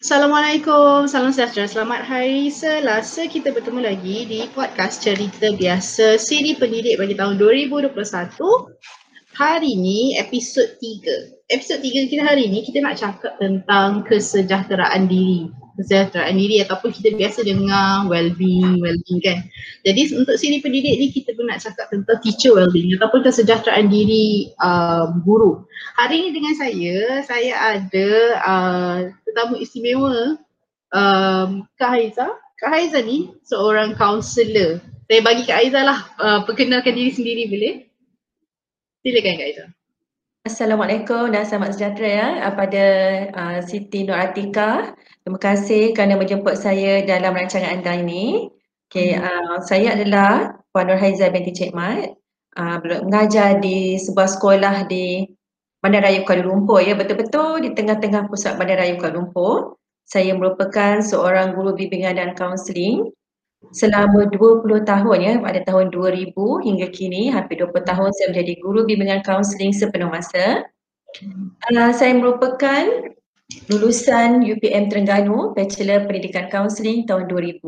Assalamualaikum, salam sejahtera, selamat hari Selasa. Kita bertemu lagi di podcast cerita biasa siri pendidik bagi tahun 2021 Hari ni episod 3 Episod 3 kita hari ni kita nak cakap tentang kesejahteraan diri kesejahteraan diri ataupun kita biasa dengar well-being, well-being kan. Jadi untuk sini pendidik ni kita pun nak cakap tentang teacher well-being ataupun kesejahteraan diri uh, guru. Hari ni dengan saya, saya ada uh, tetamu istimewa um, Kak Haiza. Kak Haiza ni seorang kaunselor. Saya bagi Kak Haiza lah uh, perkenalkan diri sendiri boleh? Silakan Kak Haiza. Assalamualaikum dan selamat sejahtera ya pada uh, Siti Nur Atika. Terima kasih kerana menjemput saya dalam rancangan anda ini. Okay, uh, saya adalah Puan Nur Haiza binti Cik Mat. Uh, mengajar di sebuah sekolah di Bandaraya Kuala Lumpur ya betul-betul di tengah-tengah pusat Bandaraya Kuala Lumpur. Saya merupakan seorang guru bimbingan dan kaunseling selama 20 tahun ya pada tahun 2000 hingga kini hampir 20 tahun saya menjadi guru bimbingan kaunseling sepenuh masa. Uh, saya merupakan lulusan UPM Terengganu Bachelor Pendidikan Kaunseling tahun 2000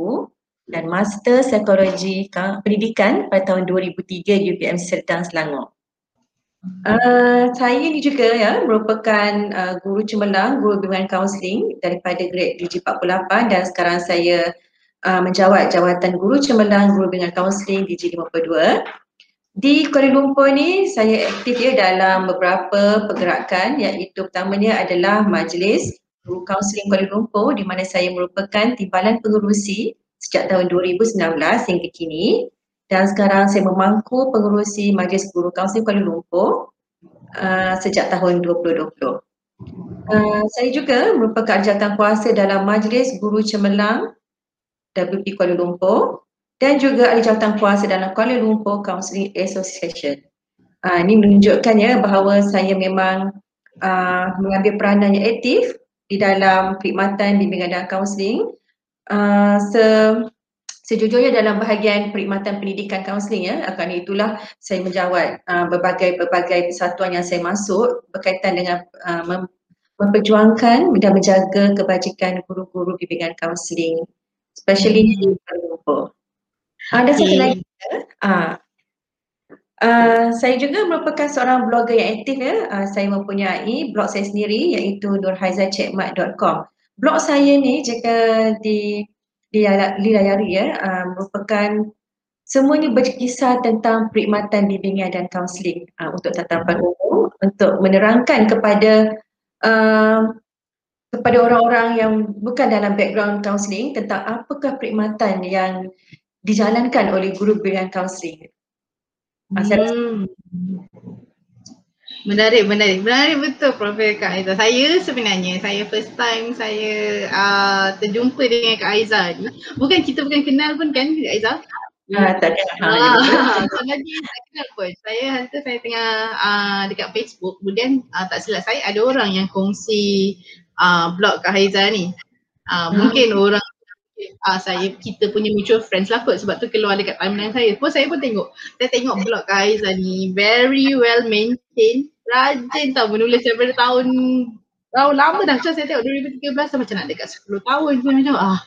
dan Master Psikologi Pendidikan pada tahun 2003 di UPM Serdang Selangor. Uh, saya ni juga ya merupakan uh, guru cemerlang, guru bimbingan kaunseling daripada grade DG48 dan sekarang saya uh, menjawat jawatan guru cemerlang guru dengan kaunseling di G52. Di Kuala Lumpur ni saya aktif ya dalam beberapa pergerakan iaitu pertamanya adalah Majlis Guru Kaunseling Kuala Lumpur di mana saya merupakan timbalan pengurusi sejak tahun 2019 hingga kini dan sekarang saya memangku pengurusi Majlis Guru Kaunseling Kuala Lumpur uh, sejak tahun 2020. Uh, saya juga merupakan jawatan kuasa dalam Majlis Guru Cemerlang WP Kuala Lumpur dan juga ada jawatan kuasa dalam Kuala Lumpur Counselling Association. Uh, ini menunjukkan ya bahawa saya memang uh, mengambil peranan yang aktif di dalam perkhidmatan bimbingan dan kaunseling. Uh, se sejujurnya dalam bahagian perkhidmatan pendidikan kaunseling ya, akan itulah saya menjawat uh, berbagai-berbagai persatuan yang saya masuk berkaitan dengan uh, mem memperjuangkan dan menjaga kebajikan guru-guru bimbingan kaunseling especially di Kuala Lumpur. Ada okay. satu lagi. Uh, uh, saya juga merupakan seorang blogger yang aktif ya. Uh, saya mempunyai blog saya sendiri iaitu nurhaizachekmat.com. Blog saya ni jika di dilayari ya uh, merupakan semuanya berkisah tentang perkhidmatan bimbingan dan kaunseling uh, untuk tatapan umum untuk menerangkan kepada uh, kepada orang-orang yang bukan dalam background counselling tentang apakah perkhidmatan yang dijalankan oleh guru bimbingan counselling. Ah, hmm. Menarik, menarik. Menarik betul Prof. Kak Aiza. Saya sebenarnya, saya first time saya uh, terjumpa dengan Kak Aiza ni. Bukan kita bukan kenal pun kan Kak Aiza? Ah, tak kenal. Ah, sebenarnya tak kenal pun. Saya hantar saya tengah uh, dekat Facebook. Kemudian uh, tak silap saya ada orang yang kongsi uh, blog Kak Haiza ni. Uh, hmm. Mungkin orang uh, saya kita punya mutual friends lah kot sebab tu keluar dekat timeline saya. Pun saya pun tengok. Saya tengok blog Kak Haiza ni very well maintained. Rajin tau menulis daripada tahun tahun lama dah. Macam saya tengok 2013 macam nak dekat 10 tahun je macam ah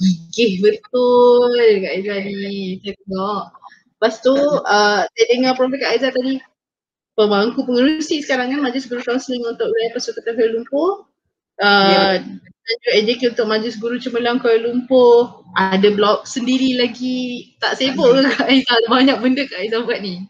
gigih betul Kak Haiza ni. Saya tengok. Lepas tu uh, saya dengar Prof. Kak Aizah tadi pemangku pengerusi sekarang kan Majlis Guru Kaunseling untuk wilayah Persekutuan Kuala Lumpur Uh, yeah. AJK untuk Majlis Guru Cemerlang Kuala Lumpur. Ada blog sendiri lagi. Tak sibuk ke Kak Aizah banyak benda Kak Aizah buat ni.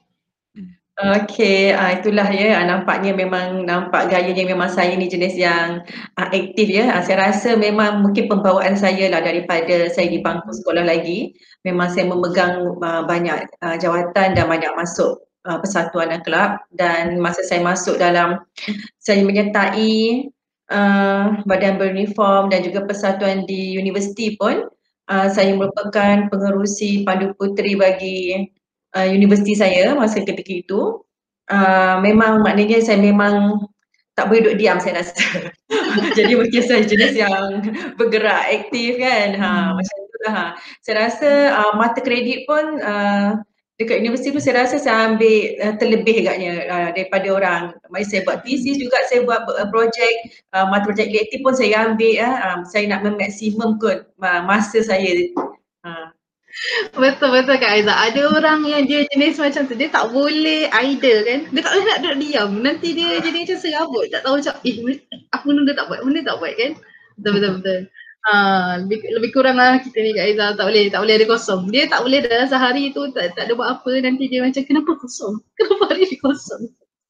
Okay, uh, itulah ya. Uh, nampaknya memang nampak gayanya memang saya ni jenis yang uh, aktif ya. Uh, saya rasa memang mungkin pembawaan saya lah daripada saya di bangku sekolah lagi. Memang saya memegang uh, banyak uh, jawatan dan banyak masuk uh, persatuan dan kelab. Dan masa saya masuk dalam saya menyertai uh, badan beruniform dan juga persatuan di universiti pun uh, saya merupakan pengerusi pandu puteri bagi uh, universiti saya masa ketika itu uh, memang maknanya saya memang tak boleh duduk diam saya rasa jadi mungkin saya jenis yang bergerak aktif kan ha, hmm. macam itulah ha. saya rasa uh, mata kredit pun uh, dekat universiti tu saya rasa saya ambil uh, terlebih agaknya uh, daripada orang. Mari saya buat thesis juga, saya buat uh, projek, uh, mata projek elektif pun saya ambil. Uh, um, saya nak memaksimumkan uh, masa saya. Uh. Betul betul Kak Aizah. Ada orang yang dia jenis macam tu, dia tak boleh idle kan. Dia tak boleh nak duduk diam. Nanti dia jadi macam serabut. Tak tahu macam, eh apa benda tak buat, benda tak buat kan. Betul betul betul. Uh, lebih, lebih kurang lah kita ni Kak Aizah tak boleh, tak boleh ada kosong. Dia tak boleh dalam sehari tu tak, tak ada buat apa nanti dia macam kenapa kosong? Kenapa hari ni kosong?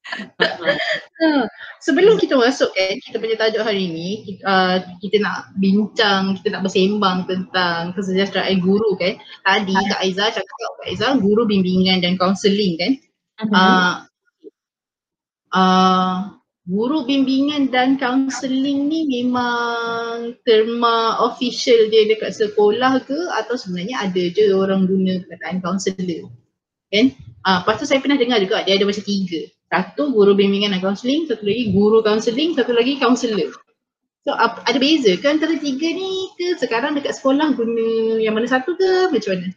sebelum kita masuk kan kita punya tajuk hari ni kita, uh, kita nak bincang, kita nak bersembang tentang kesejahteraan guru kan. Tadi Kak Aizah cakap Kak Aizah guru bimbingan dan kaunseling kan. Uh, uh, guru bimbingan dan kaunseling ni memang terma official dia dekat sekolah ke atau sebenarnya ada je orang guna perkataan kaunselor kan? Ah, uh, lepas tu saya pernah dengar juga dia ada macam tiga. Satu guru bimbingan dan kaunseling, satu lagi guru kaunseling, satu lagi kaunselor. So ap- ada beza ke antara tiga ni ke sekarang dekat sekolah guna yang mana satu ke macam mana?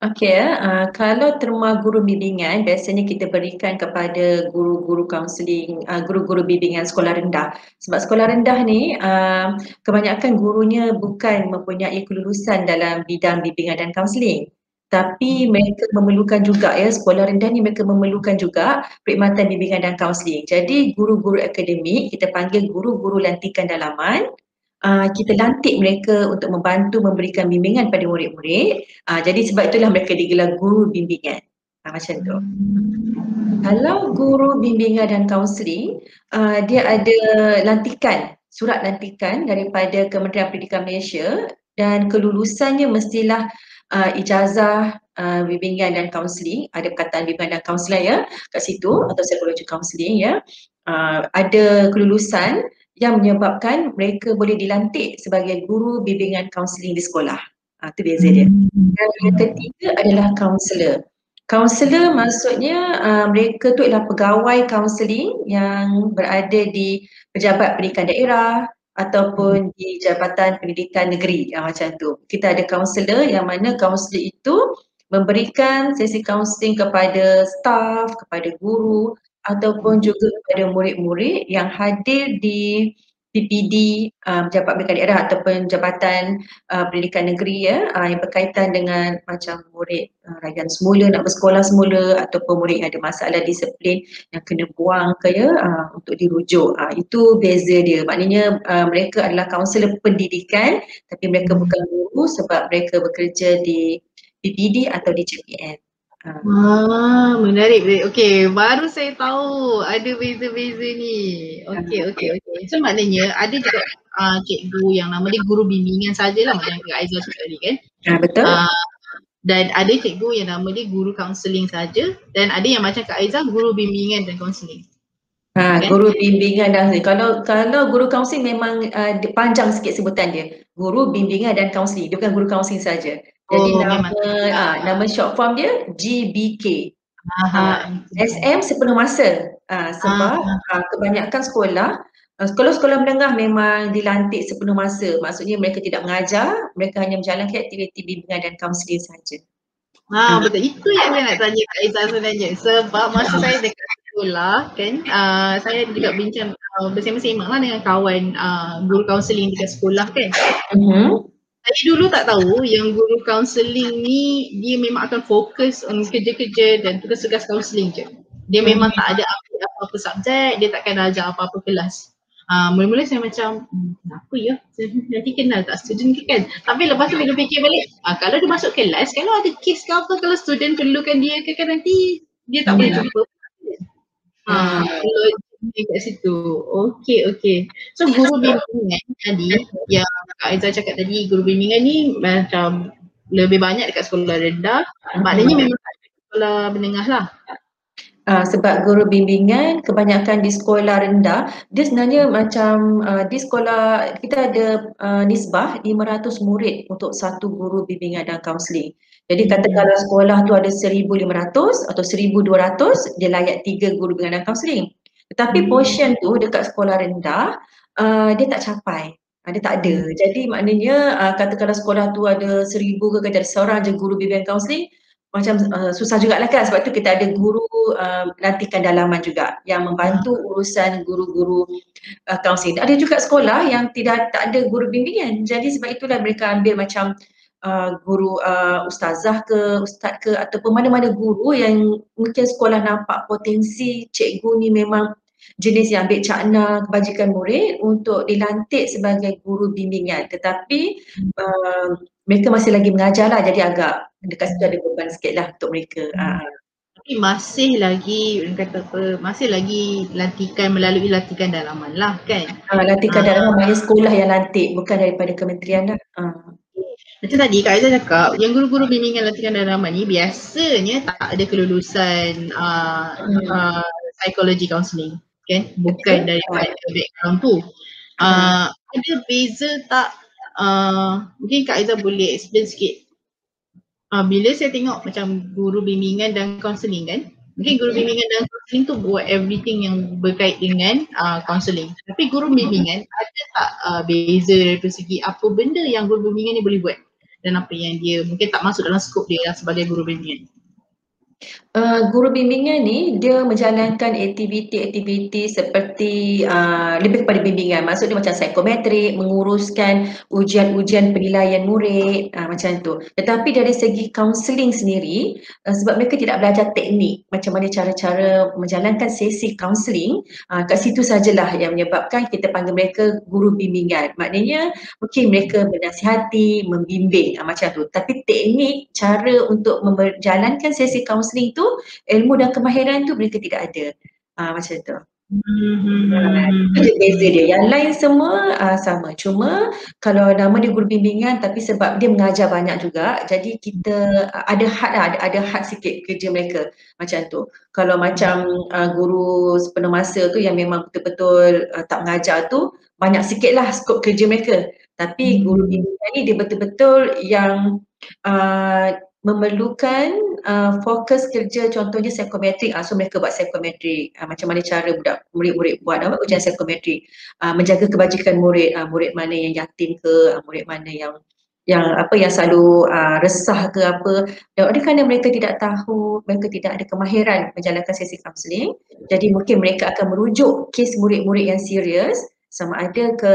Okey, uh, kalau terma guru bimbingan biasanya kita berikan kepada guru-guru kaunseling, uh, guru-guru bimbingan sekolah rendah. Sebab sekolah rendah ni uh, kebanyakan gurunya bukan mempunyai kelulusan dalam bidang bimbingan dan kaunseling tapi mereka memerlukan juga ya sekolah rendah ni mereka memerlukan juga perkhidmatan bimbingan dan kaunseling. Jadi guru-guru akademik kita panggil guru-guru lantikan dalaman uh, kita lantik mereka untuk membantu memberikan bimbingan pada murid-murid. Uh, jadi sebab itulah mereka digelar guru bimbingan. Uh, macam tu. Kalau guru bimbingan dan kaunseling uh, dia ada lantikan surat lantikan daripada Kementerian Pendidikan Malaysia dan kelulusannya mestilah uh, ijazah uh, bimbingan dan kaunseling, ada perkataan bimbingan dan kaunseling ya kat situ atau psikologi kaunseling ya. Uh, ada kelulusan yang menyebabkan mereka boleh dilantik sebagai guru bimbingan kaunseling di sekolah. Ah uh, tu beza dia. Dan yang ketiga adalah kaunselor. Kaunselor maksudnya uh, mereka tu adalah pegawai kaunseling yang berada di pejabat pendidikan daerah, ataupun di Jabatan Pendidikan Negeri yang macam tu. Kita ada kaunselor yang mana kaunselor itu memberikan sesi kaunseling kepada staf, kepada guru ataupun juga kepada murid-murid yang hadir di PPD um, Jabatan Pendidikan Daerah ataupun Jabatan uh, Pendidikan Negeri ya uh, yang berkaitan dengan macam murid uh, rayuan semula nak bersekolah semula ataupun murid yang ada masalah disiplin yang kena buang ke ya uh, untuk dirujuk. Uh, itu beza dia. Maknanya uh, mereka adalah kaunselor pendidikan tapi mereka bukan guru sebab mereka bekerja di PPD atau di JPN. Ah, menarik. Okey, baru saya tahu ada beza-beza ni. Okey, okey, okey. So maknanya ada juga uh, cikgu yang nama dia guru bimbingan sajalah macam Kak Aizah cakap tadi kan. Ah, betul. Uh, dan ada cikgu yang nama dia guru kaunseling saja dan ada yang macam Kak Aizah guru bimbingan dan kaunseling. Ha, kan? guru bimbingan dan kalau kalau guru kaunseling memang uh, panjang sikit sebutan dia. Guru bimbingan dan kaunseling. Dia bukan guru kaunseling saja. Jadi oh, nama ah, nama short form dia GBK. Aha. SM sepenuh masa. Ah, sebab ah, kebanyakan sekolah ah, sekolah-sekolah menengah memang dilantik sepenuh masa. Maksudnya mereka tidak mengajar, mereka hanya menjalankan aktiviti bimbingan dan kaunseling saja. Ha, betul. Itu yang saya nak tanya Kak Izzah sebenarnya. Sebab masa saya dekat sekolah kan, uh, saya juga bincang uh, bersama-sama lah dengan kawan uh, guru kaunseling dekat sekolah kan. Uh-huh saya dulu tak tahu yang guru kaunseling ni dia memang akan fokus on kerja-kerja dan tugas-tugas kaunseling je. Dia memang tak ada apa-apa subjek, dia takkan ajar apa-apa kelas. Uh, mula-mula saya macam, hmm, kenapa ya? Nanti kenal tak student ke kan? Tapi lepas tu bila fikir balik, uh, kalau dia masuk kelas, kalau ada case ke apa, kalau student perlukan dia ke kan nanti dia tak boleh jumpa. Ha, di kat situ. Okey, okey. So guru bimbingan tadi yang Kak Aizah cakap tadi, guru bimbingan ni macam lebih banyak dekat sekolah rendah. Maknanya memang tak sekolah menengah lah. Uh, sebab guru bimbingan kebanyakan di sekolah rendah dia sebenarnya macam uh, di sekolah kita ada uh, nisbah 500 murid untuk satu guru bimbingan dan kaunseling. Jadi kata hmm. kalau sekolah tu ada 1500 atau 1200 dia layak tiga guru bimbingan dan kaunseling. Tetapi hmm. portion tu dekat sekolah rendah uh, dia tak capai. Uh, dia tak ada. Hmm. Jadi maknanya uh, katakanlah sekolah tu ada seribu ke kata seorang je guru bimbingan kaunseling macam uh, susah jugalah kan sebab tu kita ada guru uh, lantikan dalaman juga yang membantu urusan guru-guru uh, kaunseling. Ada juga sekolah yang tidak tak ada guru bimbingan. Jadi sebab itulah mereka ambil macam uh, guru uh, ustazah ke ustaz ke ataupun mana-mana guru yang mungkin sekolah nampak potensi cikgu ni memang jenis yang ambil cakna kebajikan murid untuk dilantik sebagai guru bimbingan tetapi uh, mereka masih lagi mengajar lah jadi agak dekat situ ada beban sikit lah untuk mereka. Hmm. Uh. Tapi masih lagi, kata apa, masih lagi lantikan melalui lantikan dalaman lah kan? Uh, lantikan uh. dalaman banyak sekolah yang lantik bukan daripada kementerian lah. Uh. Macam tadi Kak Aizah cakap, yang guru-guru bimbingan lantikan dalaman ni biasanya tak ada kelulusan uh, hmm. uh, psychology counselling kan? Bukan daripada background tu. Uh, ada beza tak? Uh, mungkin Kak Aizah boleh explain sikit. Uh, bila saya tengok macam guru bimbingan dan counselling kan? Mungkin guru bimbingan dan counselling tu buat everything yang berkait dengan uh, counselling. Tapi guru bimbingan ada tak uh, beza dari segi apa benda yang guru bimbingan ni boleh buat dan apa yang dia mungkin tak masuk dalam skop dia sebagai guru bimbingan Uh, guru bimbingan ni dia menjalankan aktiviti-aktiviti seperti uh, lebih kepada bimbingan. Maksudnya macam psikometrik, menguruskan ujian-ujian penilaian murid uh, macam tu. Tetapi dari segi kaunseling sendiri uh, sebab mereka tidak belajar teknik macam mana cara-cara menjalankan sesi kaunseling uh, kat situ sajalah yang menyebabkan kita panggil mereka guru bimbingan. Maknanya mungkin mereka menasihati, membimbing uh, macam tu. Tapi teknik cara untuk menjalankan sesi kaunseling tu tu ilmu dan kemahiran tu mereka tidak ada uh, macam tu Hmm. Itu beza dia. Yang lain semua uh, sama. Cuma kalau nama dia guru bimbingan tapi sebab dia mengajar banyak juga jadi kita uh, ada had lah, ada, ada had sikit kerja mereka macam tu. Kalau macam uh, guru sepenuh masa tu yang memang betul-betul uh, tak mengajar tu banyak sikit lah skop kerja mereka. Tapi guru bimbingan ni dia betul-betul yang uh, memerlukan uh, fokus kerja contohnya psikometrik uh, so mereka buat psikometrik uh, macam mana cara budak murid-murid buat apa ujian psikometrik uh, menjaga kebajikan murid. Uh, murid mana yang yatim ke? Uh, murid mana yang yang apa yang selalu uh, resah ke apa? Dan oleh kerana mereka tidak tahu mereka tidak ada kemahiran menjalankan sesi kaunseling jadi mungkin mereka akan merujuk kes murid-murid yang serius sama ada ke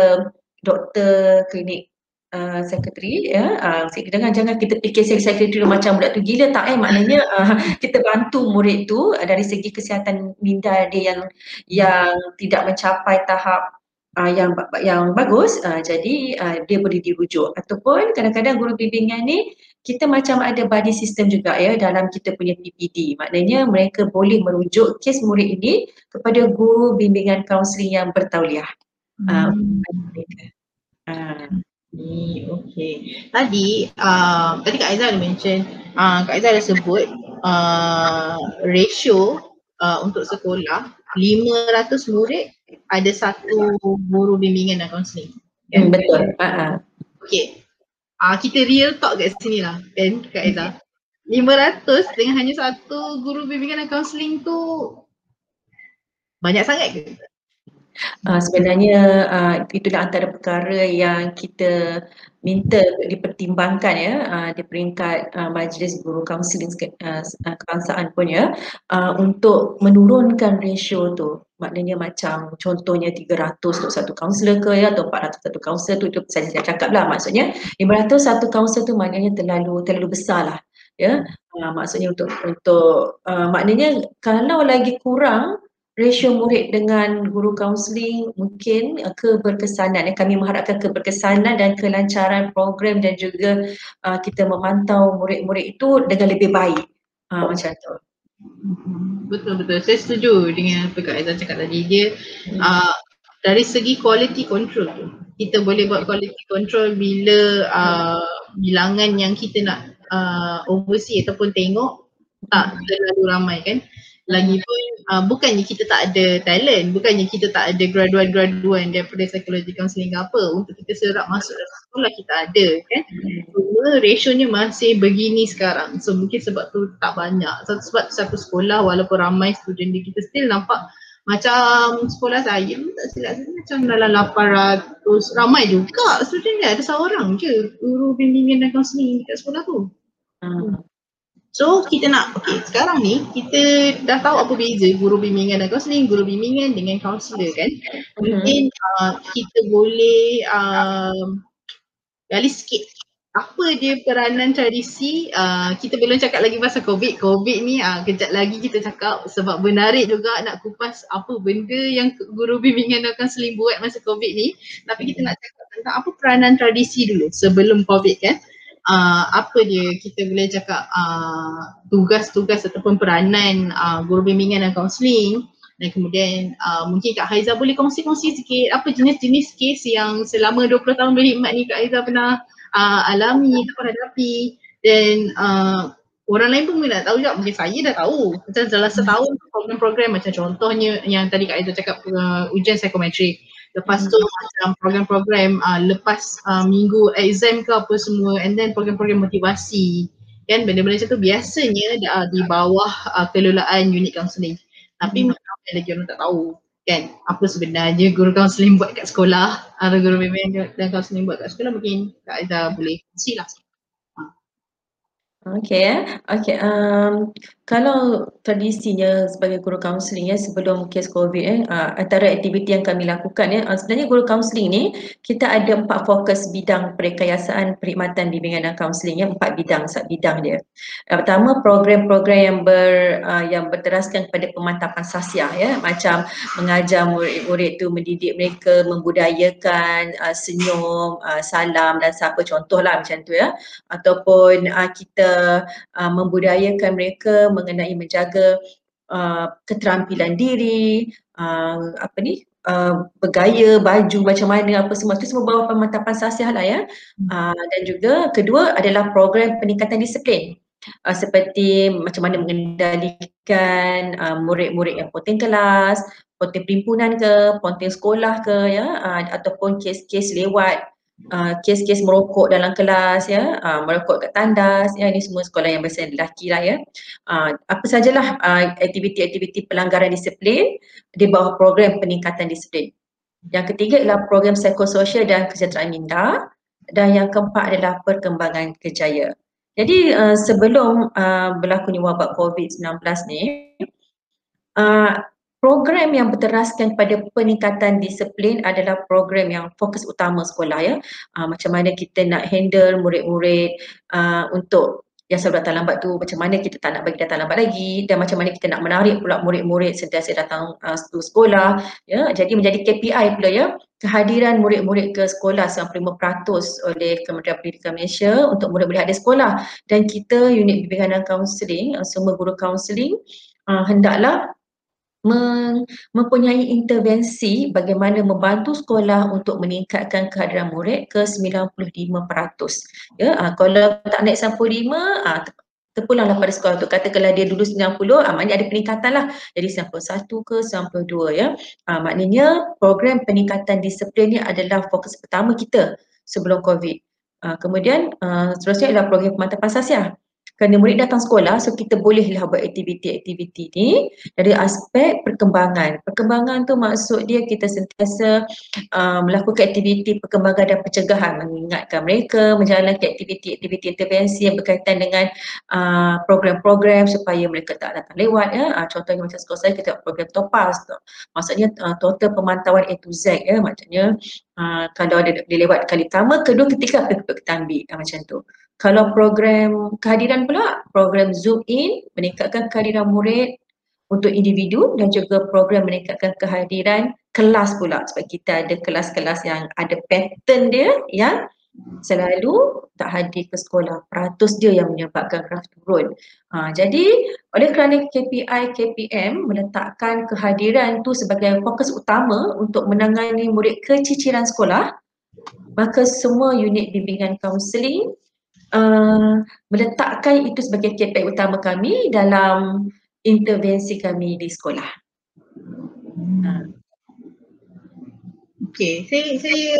doktor klinik uh, secretary ya. Uh, jangan jangan kita fikir secretary macam budak tu gila tak eh? Maknanya uh, kita bantu murid tu uh, dari segi kesihatan minda dia yang yang tidak mencapai tahap uh, yang yang bagus uh, jadi uh, dia boleh dirujuk. Ataupun kadang-kadang guru bimbingan ni kita macam ada body system juga ya dalam kita punya PPD maknanya mereka boleh merujuk kes murid ini kepada guru bimbingan kaunseling yang bertauliah. Uh, hmm. uh, ni okey. Tadi uh, tadi Kak Aizah ada mention uh, Kak Aizah ada sebut uh, ratio uh, untuk sekolah 500 murid ada satu guru bimbingan dan kaunseling. Kan? Hmm, betul. Uh-huh. Okey. Uh, kita real talk kat sini lah kan Kak Aizah. 500 dengan hanya satu guru bimbingan dan kaunseling tu banyak sangat ke? Uh, sebenarnya uh, itulah antara perkara yang kita minta dipertimbangkan ya uh, di peringkat uh, Majlis Guru Kaunseling uh, Kebangsaan pun ya uh, untuk menurunkan ratio tu. Maknanya macam contohnya 300 untuk satu kaunselor ke ya atau 400 satu kaunselor tu itu saya, saya cakap lah. Maksudnya 500 satu kaunselor tu maknanya terlalu terlalu besar lah ya. Uh, maksudnya untuk untuk uh, maknanya kalau lagi kurang ratio murid dengan guru kaunseling mungkin uh, keberkesanan. Eh, kami mengharapkan keberkesanan dan kelancaran program dan juga uh, kita memantau murid-murid itu dengan lebih baik. Uh, macam tu. Betul betul. Saya setuju dengan apa Kak Aizah cakap tadi. Dia hmm. uh, dari segi quality control tu kita boleh buat quality control bila uh, bilangan yang kita nak uh, oversee ataupun tengok tak terlalu ramai kan Lagipun uh, bukannya kita tak ada talent, bukannya kita tak ada graduan-graduan daripada psikologi counseling ke apa untuk kita serap masuk dalam sekolah kita ada kan. Cuma ratio-nya masih begini sekarang. So mungkin sebab tu tak banyak. Satu sebab satu sekolah walaupun ramai student dia kita still nampak macam sekolah saya tak silap saya macam dalam 800 ramai juga student dia ada seorang je guru bimbingan dan counseling dekat sekolah tu. Hmm. So kita nak, okay sekarang ni kita dah tahu apa beza guru bimbingan dan kaunseling, guru bimbingan dengan kaunselor kan. Mungkin uh, kita boleh uh, gali sikit apa dia peranan tradisi, uh, kita belum cakap lagi pasal COVID. COVID ni uh, kejap lagi kita cakap sebab menarik juga nak kupas apa benda yang guru bimbingan dan kaunseling buat masa COVID ni. Tapi kita nak cakap tentang apa peranan tradisi dulu sebelum COVID kan uh, apa dia kita boleh cakap uh, tugas-tugas ataupun peranan uh, guru bimbingan dan kaunseling. Dan kemudian uh, mungkin Kak Haiza boleh kongsi-kongsi sikit apa jenis-jenis kes yang selama 20 tahun berkhidmat ni Kak Haiza pernah uh, alami atau hadapi. Dan uh, orang lain pun tak tahu juga, mungkin saya dah tahu. Macam dalam setahun program-program macam contohnya yang tadi Kak Haiza cakap uh, ujian psikometrik Lepas tu macam program-program uh, lepas uh, minggu exam ke apa semua and then program-program motivasi kan benda-benda macam tu biasanya uh, di bawah uh, kelolaan unit counselling. Tapi hmm. lagi orang tak tahu kan apa sebenarnya guru counselling buat kat sekolah atau guru bimbingan dan counselling buat kat sekolah mungkin Kak Aizah boleh kongsi lah. Okay, okay. Um, kalau tradisinya sebagai guru kaunseling ya sebelum kes COVID eh, uh, antara aktiviti yang kami lakukan ya, uh, sebenarnya guru kaunseling ni kita ada empat fokus bidang perkayasaan perkhidmatan bimbingan dan kaunseling ya, empat bidang sub bidang dia. Uh, pertama program-program yang ber uh, yang berteraskan kepada pemantapan sasiah ya, macam mengajar murid-murid tu mendidik mereka membudayakan senyum, salam dan siapa contohlah macam tu ya, ataupun kita membudayakan mereka mengenai menjaga uh, keterampilan diri, uh, apa ni, uh, bergaya, baju macam mana apa semua itu semua bawah pemantapan sasiah lah ya. Uh, dan juga kedua adalah program peningkatan disiplin. Uh, seperti macam mana mengendalikan uh, murid-murid yang ponteng kelas, ponteng perimpunan ke, ponteng sekolah ke ya uh, ataupun kes-kes lewat uh, kes-kes merokok dalam kelas ya, uh, merokok kat tandas ya ini semua sekolah yang biasa lelaki lah ya. Uh, apa sajalah uh, aktiviti-aktiviti pelanggaran disiplin di bawah program peningkatan disiplin. Yang ketiga adalah program psikososial dan kesejahteraan minda dan yang keempat adalah perkembangan kejaya. Jadi uh, sebelum uh, berlakunya wabak COVID-19 ni uh, program yang berteraskan pada peningkatan disiplin adalah program yang fokus utama sekolah ya. Uh, macam mana kita nak handle murid-murid uh, untuk yang selalu datang lambat tu macam mana kita tak nak bagi datang lambat lagi dan macam mana kita nak menarik pula murid-murid sentiasa datang uh, sekolah ya. Jadi menjadi KPI pula ya. Kehadiran murid-murid ke sekolah 95% oleh Kementerian Pendidikan Malaysia untuk murid boleh hadir sekolah. Dan kita unit bimbingan dan kaunseling uh, semua guru kaunseling uh, hendaklah mempunyai intervensi bagaimana membantu sekolah untuk meningkatkan kehadiran murid ke 95%. Ya, uh, kalau tak naik 95, uh, terpulanglah pada sekolah tu. Katakanlah dia dulu 90, uh, maknanya ada peningkatan lah. Jadi 91 ke 92 ya. Uh, maknanya program peningkatan disiplin ni adalah fokus pertama kita sebelum COVID. Kemudian seterusnya adalah program pemantapan sasiah kerana murid datang sekolah so kita bolehlah buat aktiviti-aktiviti ni dari aspek perkembangan. Perkembangan tu maksud dia kita sentiasa uh, melakukan aktiviti perkembangan dan pencegahan mengingatkan mereka menjalankan aktiviti-aktiviti intervensi yang berkaitan dengan uh, program-program supaya mereka tak datang lewat ya. Uh, contohnya macam sekolah saya kita program Topaz tu. Maksudnya uh, total pemantauan A to Z ya maksudnya uh, kalau dia, dia lewat kali pertama, kedua, ketiga apa kita ambil uh, macam tu. Kalau program kehadiran pula, program Zoom in meningkatkan kehadiran murid untuk individu dan juga program meningkatkan kehadiran kelas pula sebab kita ada kelas-kelas yang ada pattern dia yang selalu tak hadir ke sekolah. Peratus dia yang menyebabkan graf turun. Ha, jadi oleh kerana KPI KPM meletakkan kehadiran tu sebagai fokus utama untuk menangani murid keciciran sekolah, maka semua unit bimbingan kaunseling uh, meletakkan itu sebagai KPI utama kami dalam intervensi kami di sekolah. Ha. Okay, saya, saya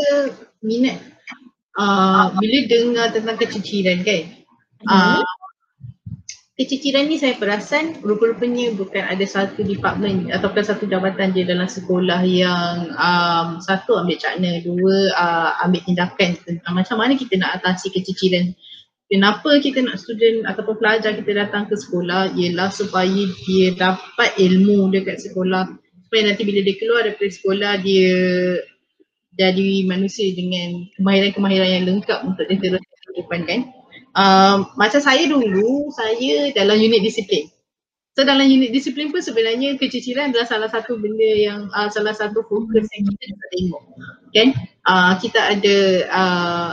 minat uh, bila dengar tentang keciciran kan. Uh, keciciran ni saya perasan rupa-rupanya bukan ada satu department ataupun satu jabatan je dalam sekolah yang um, satu ambil cakna, dua uh, ambil tindakan. Tentang macam mana kita nak atasi keciciran? Kenapa kita nak student ataupun pelajar kita datang ke sekolah ialah supaya dia dapat ilmu dekat sekolah? Supaya nanti bila dia keluar daripada sekolah dia jadi manusia dengan kemahiran-kemahiran yang lengkap untuk dia terus kehidupan kan. Um, macam saya dulu, saya dalam unit disiplin. So dalam unit disiplin pun sebenarnya keciciran adalah salah satu benda yang uh, salah satu fokus yang kita dapat tengok. Kan? Uh, kita ada uh,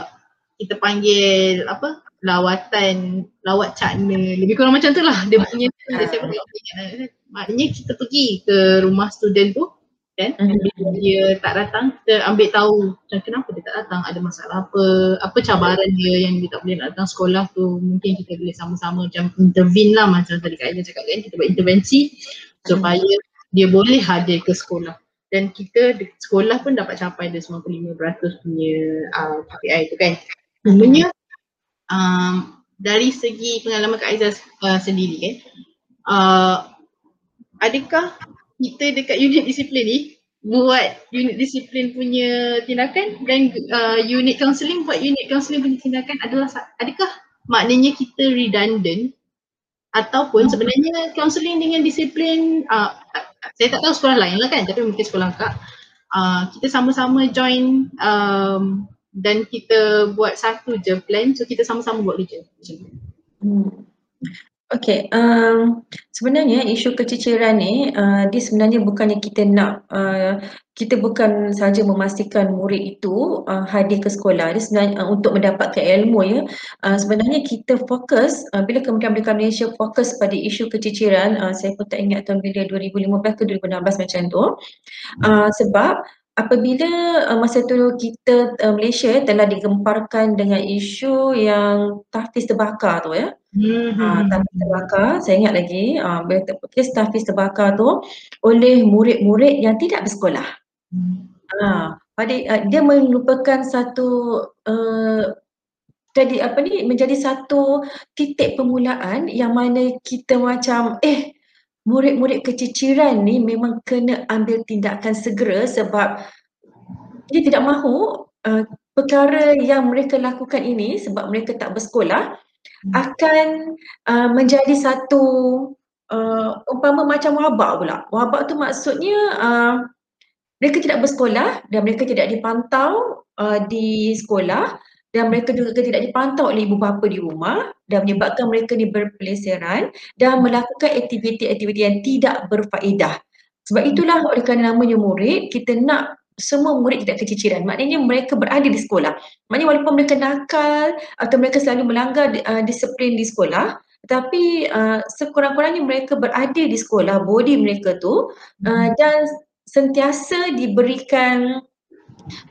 kita panggil apa lawatan lawat cakna lebih kurang macam tu lah dia punya dia saya pun maknanya kita pergi ke rumah student tu kan mm-hmm. bila dia tak datang kita ambil tahu macam kenapa dia tak datang ada masalah apa apa cabaran dia yang dia tak boleh datang sekolah tu mungkin kita boleh sama-sama macam intervene lah macam tadi Kak Aida cakap kan kita buat intervensi supaya mm-hmm. dia boleh hadir ke sekolah dan kita di sekolah pun dapat capai dia 95% punya uh, KPI tu kan sebenarnya um, dari segi pengalaman Kak Aizah uh, sendiri kan uh, adakah kita dekat unit disiplin ni buat unit disiplin punya tindakan dan uh, unit counselling buat unit counselling punya tindakan adalah adakah maknanya kita redundant ataupun sebenarnya counselling dengan disiplin uh, saya tak tahu sekolah lain lah kan tapi mungkin sekolah kak uh, kita sama-sama join um, dan kita buat satu je plan so kita sama-sama buat kerja macam tu. Hmm. Okay, um, sebenarnya isu keciciran ni uh, dia sebenarnya bukannya kita nak uh, kita bukan saja memastikan murid itu uh, hadir ke sekolah. Dia sebenarnya uh, untuk mendapatkan ilmu ya. Uh, sebenarnya kita fokus uh, bila Kementerian Pendidikan Malaysia fokus pada isu keciciran uh, saya pun tak ingat tahun bila 2015 ke 2016 macam tu. Uh, sebab apabila uh, masa tu kita uh, Malaysia telah digemparkan dengan isu yang tahfiz terbakar tu ya Hmm. Uh, tahfiz terbakar, saya ingat lagi uh, kes tahfiz terbakar tu oleh murid-murid yang tidak bersekolah. Hmm. Uh, pada, uh, dia merupakan satu uh, jadi apa ni menjadi satu titik permulaan yang mana kita macam eh murid-murid keciciran ni memang kena ambil tindakan segera sebab dia tidak mahu uh, perkara yang mereka lakukan ini sebab mereka tak bersekolah akan uh, menjadi satu uh, umpama macam wabak pula. Wabak tu maksudnya uh, mereka tidak bersekolah dan mereka tidak dipantau uh, di sekolah dan mereka juga tidak dipantau oleh ibu bapa di rumah dan menyebabkan mereka ni berpeleseran dan melakukan aktiviti-aktiviti yang tidak berfaedah. Sebab itulah oleh kerana namanya murid, kita nak semua murid tidak keciciran. Maknanya mereka berada di sekolah. Maknanya walaupun mereka nakal atau mereka selalu melanggar uh, disiplin di sekolah, tetapi uh, sekurang-kurangnya mereka berada di sekolah, body mereka tu uh, dan sentiasa diberikan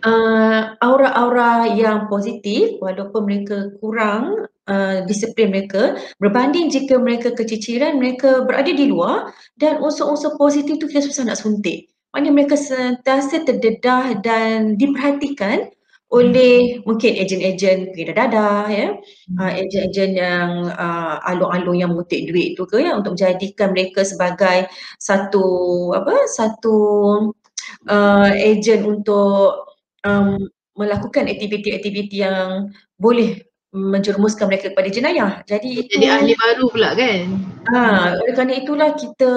uh, aura-aura yang positif walaupun mereka kurang uh, disiplin mereka berbanding jika mereka keciciran mereka berada di luar dan unsur-unsur positif tu kita susah nak suntik. Maknanya mereka sentiasa terdedah dan diperhatikan oleh mungkin ejen-ejen kira dadah ya. Uh, ejen-ejen yang uh, alung-alung yang mutik duit tu ke ya untuk menjadikan mereka sebagai satu apa satu uh, ejen untuk um, melakukan aktiviti-aktiviti yang boleh menjerumuskan mereka kepada jenayah. Jadi itu, jadi ahli baru pula kan. Ha, oleh kerana itulah kita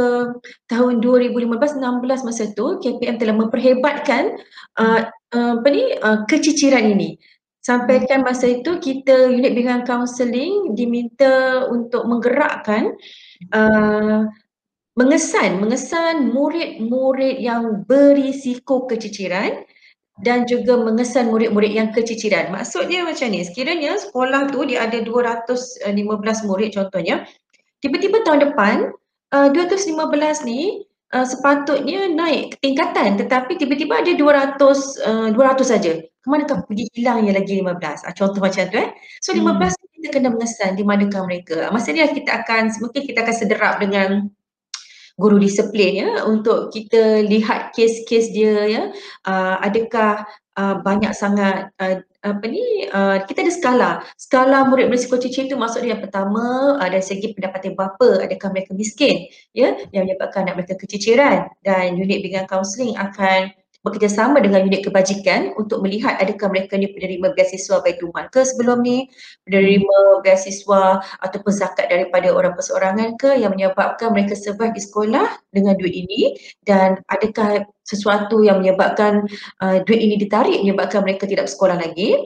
tahun 2015-16 masa tu KPM telah memperhebatkan uh, uh, apa ni uh, keciciran ini. Sampaikan masa itu kita unit bimbingan kaunseling diminta untuk menggerakkan uh, mengesan mengesan murid-murid yang berisiko keciciran dan juga mengesan murid-murid yang keciciran. Maksudnya macam ni, sekiranya sekolah tu dia ada 215 murid contohnya, tiba-tiba tahun depan uh, 215 ni uh, sepatutnya naik tingkatan tetapi tiba-tiba ada 200 uh, 200 saja. Kemanakah pergi hilang yang lagi 15? Uh, ah, contoh macam tu eh. So 15 hmm. kita kena mengesan di manakah mereka. Masa ni kita akan mungkin kita akan sederap dengan guru disiplin ya untuk kita lihat kes-kes dia ya. Uh, adakah uh, banyak sangat uh, apa ni uh, kita ada skala. Skala murid berisiko cici itu maksud dia yang pertama uh, dari segi pendapatan bapa adakah mereka miskin ya yang menyebabkan anak mereka keciciran dan unit bimbingan kaunseling akan bekerjasama dengan unit kebajikan untuk melihat adakah mereka ni penerima beasiswa Baitumal ke sebelum ni, penerima beasiswa ataupun zakat daripada orang perseorangan ke yang menyebabkan mereka survive di sekolah dengan duit ini dan adakah sesuatu yang menyebabkan uh, duit ini ditarik menyebabkan mereka tidak bersekolah lagi.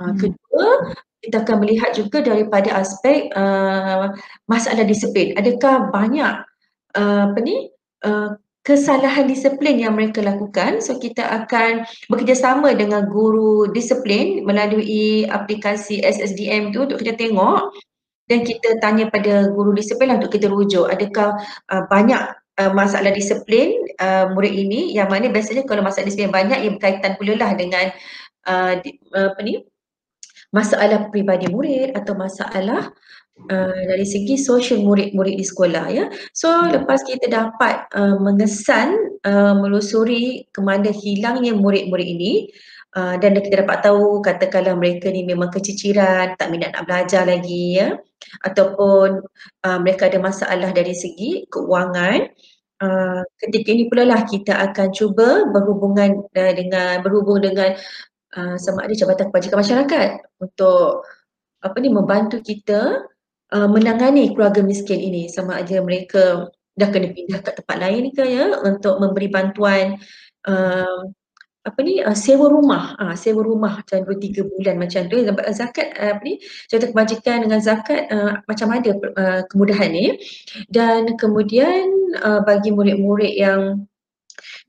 Uh, kedua, kita akan melihat juga daripada aspek uh, masalah disiplin. Adakah banyak uh, apa ni uh, kesalahan disiplin yang mereka lakukan. So kita akan bekerjasama dengan guru disiplin melalui aplikasi SSDM tu untuk kita tengok dan kita tanya pada guru disiplin lah untuk kita rujuk. Adakah uh, banyak uh, masalah disiplin uh, murid ini? Yang mana biasanya kalau masalah disiplin banyak yang berkaitan pula lah dengan uh, di, uh, apa ni masalah peribadi murid atau masalah uh, dari segi sosial murid-murid di sekolah ya. So lepas kita dapat uh, mengesan uh, melusuri ke mana hilangnya murid-murid ini uh, dan kita dapat tahu katakanlah mereka ni memang keciciran, tak minat nak belajar lagi ya ataupun uh, mereka ada masalah dari segi keuangan Uh, ketika ini pula lah kita akan cuba berhubungan uh, dengan berhubung dengan uh, sama ada Jabatan Kebajikan Masyarakat untuk apa ni membantu kita uh, menangani keluarga miskin ini. Sama ada mereka dah kena pindah ke tempat lain ke ya untuk memberi bantuan uh, apa ni uh, sewa rumah. Uh, sewa rumah macam 2 3 bulan macam tu. Zakat uh, apa ni jabatan kebajikan dengan zakat uh, macam ada uh, kemudahan ni. Dan kemudian uh, bagi murid-murid yang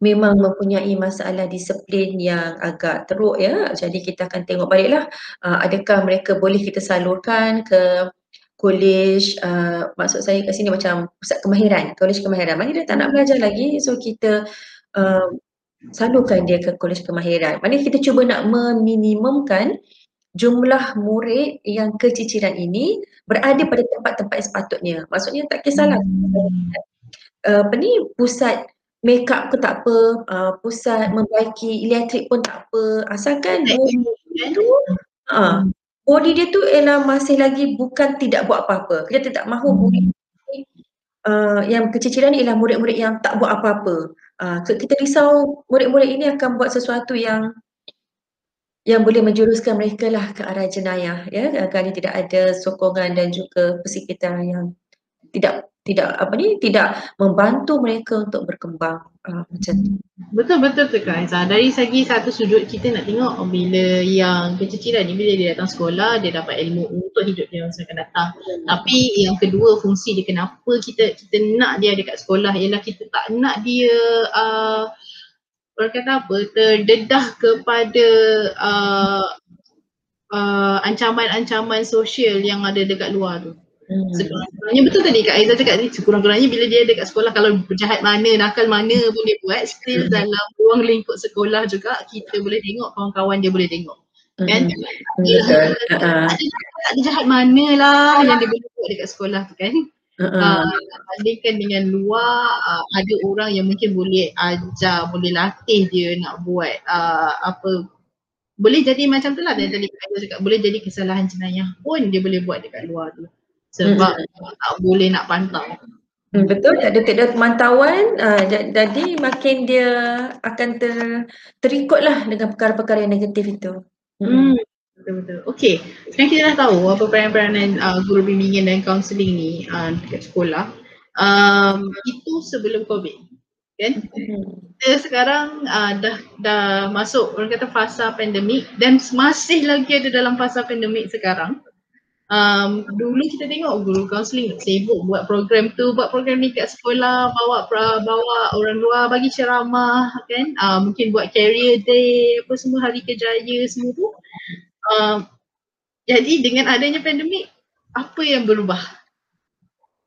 memang mempunyai masalah disiplin yang agak teruk ya. Jadi kita akan tengok baliklah uh, adakah mereka boleh kita salurkan ke college uh, maksud saya kat sini macam pusat kemahiran college kemahiran. Mana dia tak nak belajar lagi so kita uh, salurkan dia ke college kemahiran. Mana kita cuba nak meminimumkan jumlah murid yang keciciran ini berada pada tempat-tempat yang sepatutnya. Maksudnya tak kisahlah. Uh, apa ni pusat make up ke tak apa uh, pusat membaiki elektrik pun tak apa asalkan murid itu uh, body dia tu ialah masih lagi bukan tidak buat apa-apa. Kita tidak mahu hmm. murid uh, yang keciciran ialah murid-murid yang tak buat apa-apa. Uh, kita risau murid-murid ini akan buat sesuatu yang yang boleh menjuruskan mereka lah ke arah jenayah ya kerana tidak ada sokongan dan juga persekitaran yang tidak tidak apa ni tidak membantu mereka untuk berkembang uh, macam tu. Betul betul tu Kak Aizah. Dari segi satu sudut kita nak tengok oh, bila yang keciciran ni bila dia datang sekolah dia dapat ilmu untuk hidup dia masa akan datang. Hmm. Tapi yang kedua fungsi dia kenapa kita kita nak dia dekat sekolah ialah kita tak nak dia uh, orang kata apa terdedah kepada uh, uh, ancaman-ancaman sosial yang ada dekat luar tu. Hmm. Sekurang-kurangnya betul tadi Kak Aizah cakap ni sekurang-kurangnya bila dia dekat sekolah kalau berjahat mana, nakal mana pun dia buat still hmm. dalam ruang lingkup sekolah juga kita boleh tengok kawan-kawan dia boleh tengok. Kan? Hmm. Ya, uh-huh. ada jahat mana lah yang dia boleh buat dekat sekolah tu kan. Uh, bandingkan dengan luar uh, ada orang yang mungkin boleh ajar, boleh latih dia nak buat uh, apa boleh jadi macam tu lah tadi Kak cakap boleh jadi kesalahan jenayah pun dia boleh buat dekat luar tu sebab hmm. tak boleh nak pantau. Hmm, betul, tak ada tidak pemantauan uh, jadi makin dia akan ter, terikutlah dengan perkara-perkara yang negatif itu. Hmm. Betul-betul. Okey, sekarang kita dah tahu apa peranan-peranan uh, guru bimbingan dan kaunseling ni uh, dekat sekolah. Um, itu sebelum COVID kan? Hmm. Kita sekarang uh, dah dah masuk orang kata fasa pandemik dan masih lagi ada dalam fasa pandemik sekarang um, dulu kita tengok guru kaunseling sibuk buat program tu, buat program ni kat sekolah, bawa bawa orang luar bagi ceramah kan, uh, mungkin buat career day, apa semua hari kejaya semua tu. Um, jadi dengan adanya pandemik, apa yang berubah?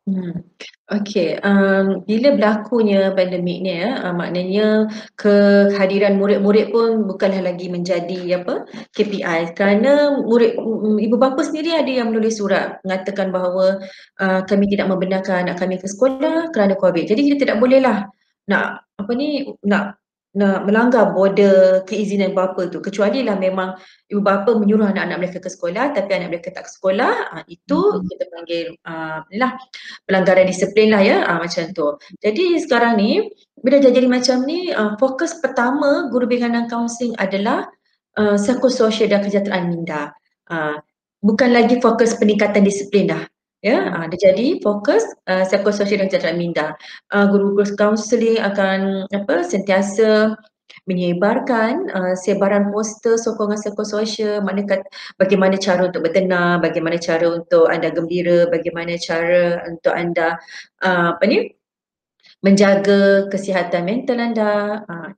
Hmm. Okey, um, bila berlakunya pandemik ni ya, uh, maknanya kehadiran murid-murid pun bukanlah lagi menjadi apa KPI kerana murid um, ibu bapa sendiri ada yang menulis surat mengatakan bahawa uh, kami tidak membenarkan anak kami ke sekolah kerana COVID. Jadi kita tidak bolehlah nak apa ni nak melanggar border keizinan ibu bapa tu kecuali lah memang ibu bapa menyuruh anak-anak mereka ke sekolah tapi anak mereka tak ke sekolah uh, itu hmm. kita panggil uh, lah pelanggaran disiplin lah ya uh, macam tu. Jadi sekarang ni bila dah jadi macam ni uh, fokus pertama guru bimbingan kaunseling adalah uh, psikososial dan kesejahteraan minda. Uh, bukan lagi fokus peningkatan disiplin dah ya uh, dia jadi fokus uh, psikososial dan kesejahteraan minda. Uh, guru-guru kaunseling akan apa sentiasa menyebarkan uh, sebaran poster sokongan psikososial maknanya bagaimana cara untuk bertenang bagaimana cara untuk anda gembira bagaimana cara untuk anda uh, apa ni menjaga kesihatan mental anda uh,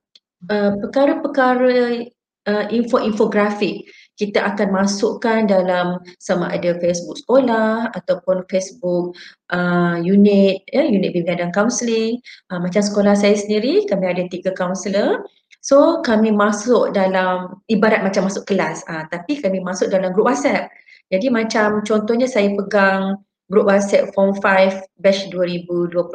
uh, perkara-perkara uh, info-infografik kita akan masukkan dalam sama ada Facebook sekolah ataupun Facebook uh, unit ya unit bimbingan dan kaunseling uh, macam sekolah saya sendiri kami ada tiga kaunselor so kami masuk dalam ibarat macam masuk kelas. Uh, tapi kami masuk dalam grup WhatsApp. Jadi macam contohnya saya pegang grup WhatsApp Form 5 batch 2021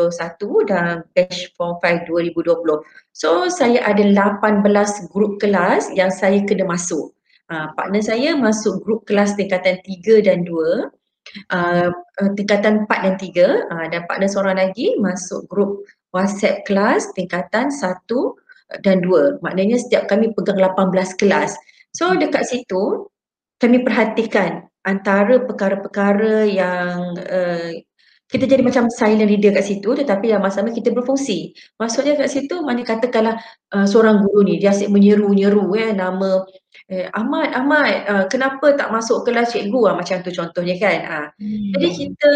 dan batch Form 5 2020 so saya ada 18 grup kelas yang saya kena masuk uh, partner saya masuk grup kelas tingkatan 3 dan 2 uh, tingkatan 4 dan 3 uh, dan partner seorang lagi masuk grup WhatsApp kelas tingkatan 1 dan 2 maknanya setiap kami pegang 18 kelas. So dekat situ kami perhatikan antara perkara-perkara yang uh, kita jadi macam silent reader kat situ tetapi yang masa-masa kita berfungsi. Maksudnya kat situ mana katakanlah uh, seorang guru ni dia asyik menyeru-nyeru eh nama eh, Ahmad, Ahmad uh, kenapa tak masuk kelas cikgu ah macam tu contohnya kan. Uh. Hmm. Jadi kita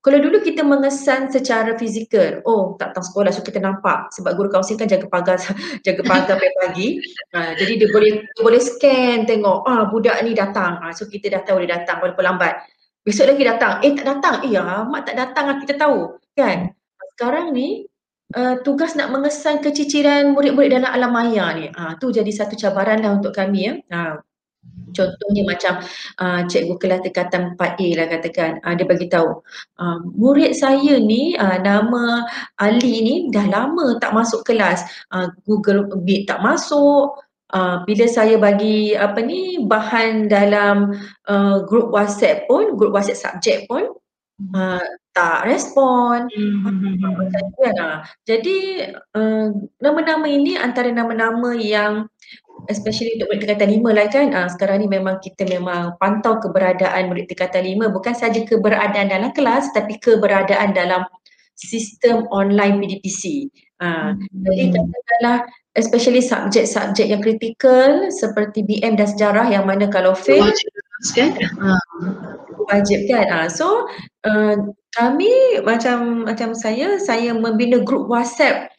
kalau dulu kita mengesan secara fizikal, oh tak datang sekolah so kita nampak sebab guru kaunseling kan jaga pagar jaga pagar pagi. Uh, jadi dia boleh dia boleh scan tengok ah budak ni datang. Uh, so kita dah tahu dia datang walaupun lambat. Besok lagi datang, eh tak datang, eh mak tak datang. Lah kita tahu. Kan. Sekarang ni uh, tugas nak mengesan keciciran murid-murid dalam alam maya ni, uh, tu jadi satu cabaran lah untuk kami ya. Uh, contohnya macam uh, cikgu kelas tingkatan 4A lah katakan, uh, dia bagi tahu uh, murid saya ni uh, nama Ali ni dah lama tak masuk kelas, uh, Google Meet tak masuk, uh, bila saya bagi apa ni bahan dalam uh, grup WhatsApp pun, grup WhatsApp subjek pun uh, tak respon. Mm-hmm. Jadi uh, nama-nama ini antara nama-nama yang especially untuk murid tingkatan lima lah kan uh, sekarang ni memang kita memang pantau keberadaan murid tingkatan lima bukan saja keberadaan dalam kelas tapi keberadaan dalam sistem online PDPC. Uh, hmm. Jadi katakanlah especially subjek-subjek yang kritikal seperti BM dan sejarah yang mana kalau fail wajib kan? Wajib kan? Uh, so uh, kami macam macam saya saya membina grup WhatsApp